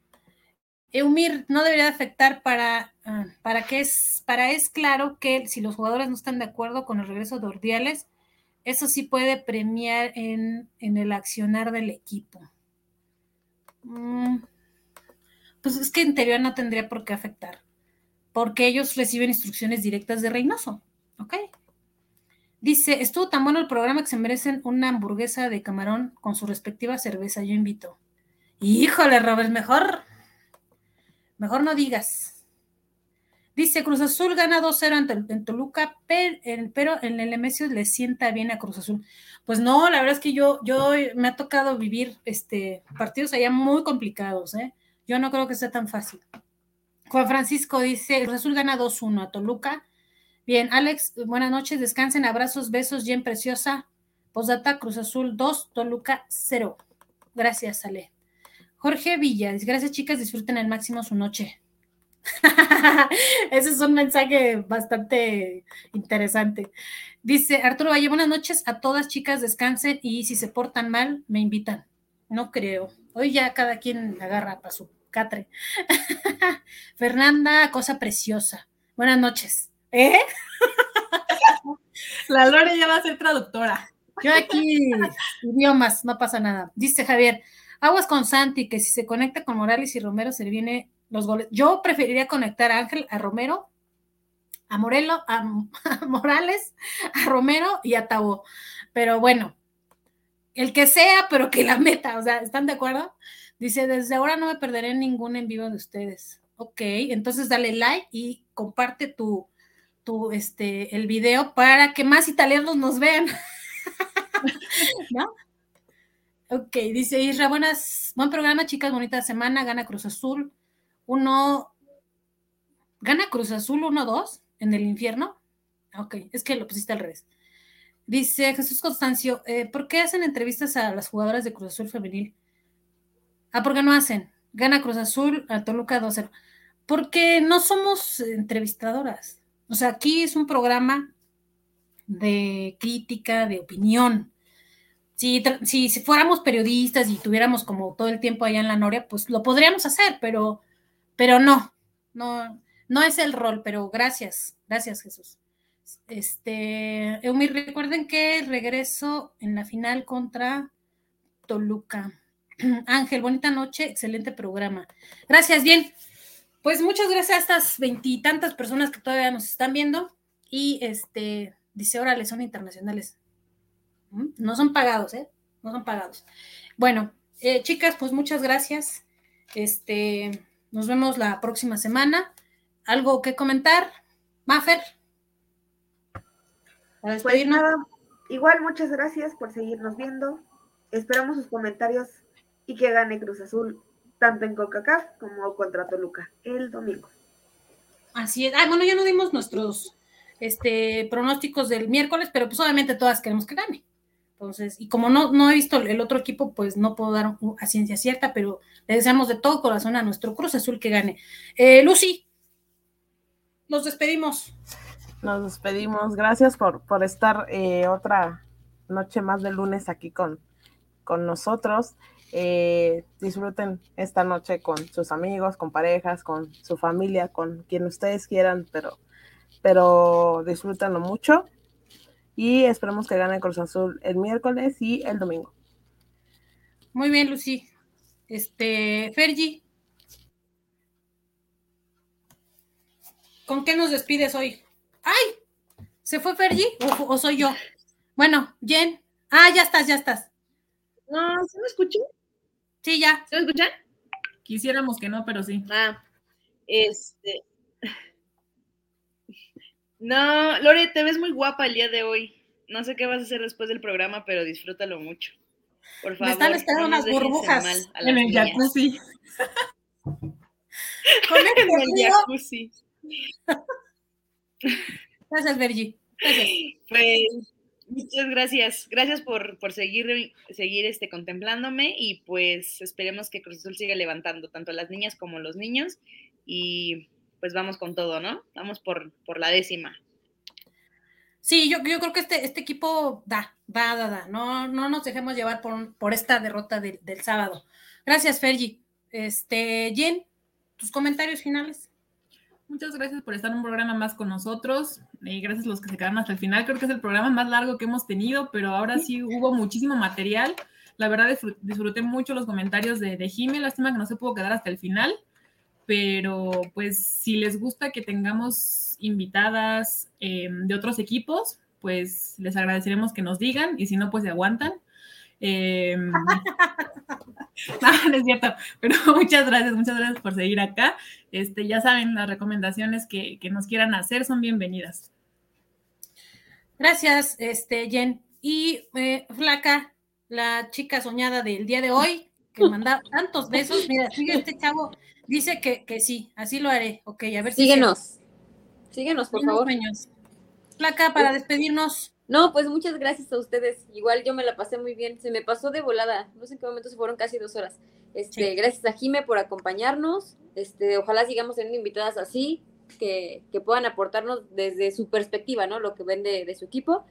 Eumir no debería afectar para, ah, para que es, para es claro que si los jugadores no están de acuerdo con el regreso de Ordiales, eso sí puede premiar en, el accionar del equipo. Mm, pues es que en teoría no tendría por qué afectar, porque ellos reciben instrucciones directas de Reynoso, ¿ok? Dice, estuvo tan bueno el programa que se merecen una hamburguesa de camarón con su respectiva cerveza, yo invito. Híjole, Robert, mejor Mejor no digas. Dice, Cruz Azul gana 2-0 en Toluca, pero en el Nemesio le sienta bien a Cruz Azul. Pues no, la verdad es que yo, yo me ha tocado vivir este, partidos allá muy complicados, ¿eh? Yo no creo que sea tan fácil. Juan Francisco dice, Cruz Azul gana 2-1 a Toluca. Bien, Alex, buenas noches, descansen, abrazos, besos, bien preciosa. Posdata, Cruz Azul 2, Toluca 0. Gracias, Ale. Jorge Villas, gracias chicas, disfruten al máximo su noche. Ese es un mensaje bastante interesante. Dice Arturo Valle, buenas noches a todas chicas, descansen y si se portan mal, me invitan. No creo. Hoy ya cada quien agarra para su catre. Fernanda, cosa preciosa. Buenas noches. ¿Eh? La Lore ya va a ser traductora. Yo aquí, idiomas, no pasa nada. Dice Javier, Aguas con Santi, que si se conecta con Morales y Romero se viene los goles. Yo preferiría conectar a Ángel, a Romero, a Morelo, a, Morales, a Romero y a Tabo. Pero bueno, el que sea, pero que la meta, o sea, ¿están de acuerdo? Dice, desde ahora no me perderé ningún en vivo de ustedes. Ok, entonces dale like y comparte tu, tu, este, el video para que más italianos nos vean. ¿No? Ok, dice Isra, buenas, buen programa, chicas, bonita semana, gana Cruz Azul, uno, gana Cruz Azul 1-2 en el infierno. Ok, es que lo pusiste al revés. Dice Jesús Constancio, eh, ¿por qué hacen entrevistas a las jugadoras de Cruz Azul femenil? Ah, ¿por qué no hacen? Gana Cruz Azul a Toluca 2-0. Porque no somos entrevistadoras. O sea, aquí es un programa de crítica, de opinión. Si, si, fuéramos periodistas y tuviéramos como todo el tiempo allá en la Noria, pues lo podríamos hacer, pero, pero no, no, no es el rol, pero gracias, gracias Jesús. Este, Eumir, recuerden que regreso en la final contra Toluca. Ángel, bonita noche, excelente programa. Gracias, bien. Pues muchas gracias a estas veintitantas personas que todavía nos están viendo. Y este, dice, órale, son internacionales. No son pagados, ¿eh? No son pagados. Bueno, eh, chicas, pues muchas gracias. Este, nos vemos la próxima semana. ¿Algo que comentar? Maffer. Pues nada, igual muchas gracias por seguirnos viendo. Esperamos sus comentarios y que gane Cruz Azul tanto en CONCACAF como contra Toluca el domingo. Así es. Ah, bueno, ya no dimos nuestros este, pronósticos del miércoles, pero pues obviamente todas queremos que gane. Entonces, y como no, no he visto el otro equipo, pues no puedo dar a ciencia cierta, pero le deseamos de todo corazón a nuestro Cruz Azul que gane. Eh, Lucy, nos despedimos. Nos despedimos. Gracias por, por estar eh, otra noche más de lunes aquí con, con nosotros. Eh, disfruten esta noche con sus amigos, con parejas, con su familia, con quien ustedes quieran, pero, pero disfrútenlo mucho y esperemos que gane Cruz Azul el miércoles y el domingo. Muy bien, Lucy. Este, Fergie. ¿Con qué nos despides hoy? ¡Ay! ¿Se fue Fergie o, soy yo? Bueno, Jen. Ah, ya estás, ya estás. No, ¿se me escuchó? Sí, ya. ¿Se me escuchan? Quisiéramos que no, pero sí. Ah, este. No, Lore, te ves muy guapa el día de hoy. No sé qué vas a hacer después del programa, pero disfrútalo mucho. Por favor. Me están esperando unas burbujas en el jacuzzi. en el jacuzzi. Gracias, Bergi. Pues muchas gracias. Gracias por, por seguir, seguir este, contemplándome y pues esperemos que Cruz Azul siga levantando tanto las niñas como los niños y pues vamos con todo, ¿no? Vamos por, por la décima. Sí, yo, yo creo que este, este equipo da, da, da, da. No, no nos dejemos llevar por, por esta derrota del sábado. Gracias, Fergie. Este, Jen, tus comentarios finales. Muchas gracias por estar en un programa más con nosotros y gracias a los que se quedaron hasta el final. Creo que es el programa más largo que hemos tenido, pero ahora sí hubo muchísimo material. La verdad disfruté mucho los comentarios de, de Jimmy, lástima que no se pudo quedar hasta el final, pero pues si les gusta que tengamos invitadas em, de otros equipos, pues les agradeceremos que nos digan y si no, pues se aguantan. Em, no, es cierto, pero muchas gracias, muchas gracias por seguir acá. Este, ya saben, las recomendaciones que, nos quieran hacer son bienvenidas. Gracias, este, Jen. Y eh, Flaca, la chica soñada del día de hoy, que manda tantos besos. Mira, sigue este chavo, dice que, que sí, así lo haré. Ok, a ver si. Síguenos. Síguenos, por favor. Flaca, para despedirnos. No, pues muchas gracias a ustedes. Igual yo me la pasé muy bien. Se me pasó de volada. No sé en qué momento se fueron casi dos horas. Este, gracias a Jime por acompañarnos. Este, ojalá sigamos teniendo invitadas así, que, que puedan aportarnos desde su perspectiva, ¿no? Lo que ven de, su equipo.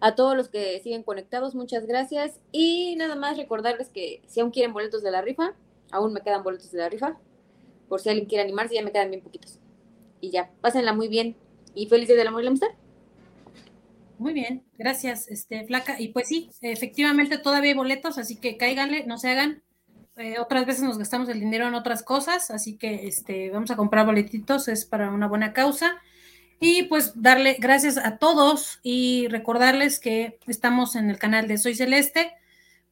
A todos los que siguen conectados, muchas gracias. Y nada más recordarles que si aún quieren boletos de la rifa, aún me quedan boletos de la rifa. Por si alguien quiere animarse, ya me quedan bien poquitos. Y ya, pásenla muy bien. Y feliz día del amor y la amistad. Muy bien, gracias, este, Flaca. Y pues sí, efectivamente todavía hay boletos, así que cáiganle, no se hagan. Eh, otras veces nos gastamos el dinero en otras cosas, así que este, vamos a comprar boletitos, es para una buena causa. Y pues darle gracias a todos y recordarles que estamos en el canal de Soy Celeste.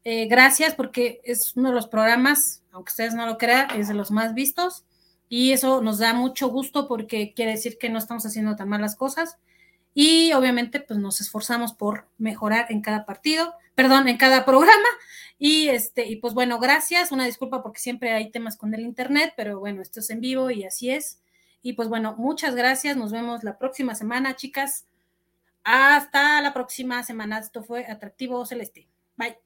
Eh, gracias porque es uno de los programas, aunque ustedes no lo crean, es de los más vistos. Y eso nos da mucho gusto porque quiere decir que no estamos haciendo tan malas cosas y obviamente pues nos esforzamos por mejorar en cada partido, perdón, en cada programa y este y pues bueno, gracias, una disculpa porque siempre hay temas con el internet, pero bueno, esto es en vivo y así es. Y pues bueno, muchas gracias, nos vemos la próxima semana, chicas. Hasta la próxima semana. Esto fue Atractivo Celeste. Bye.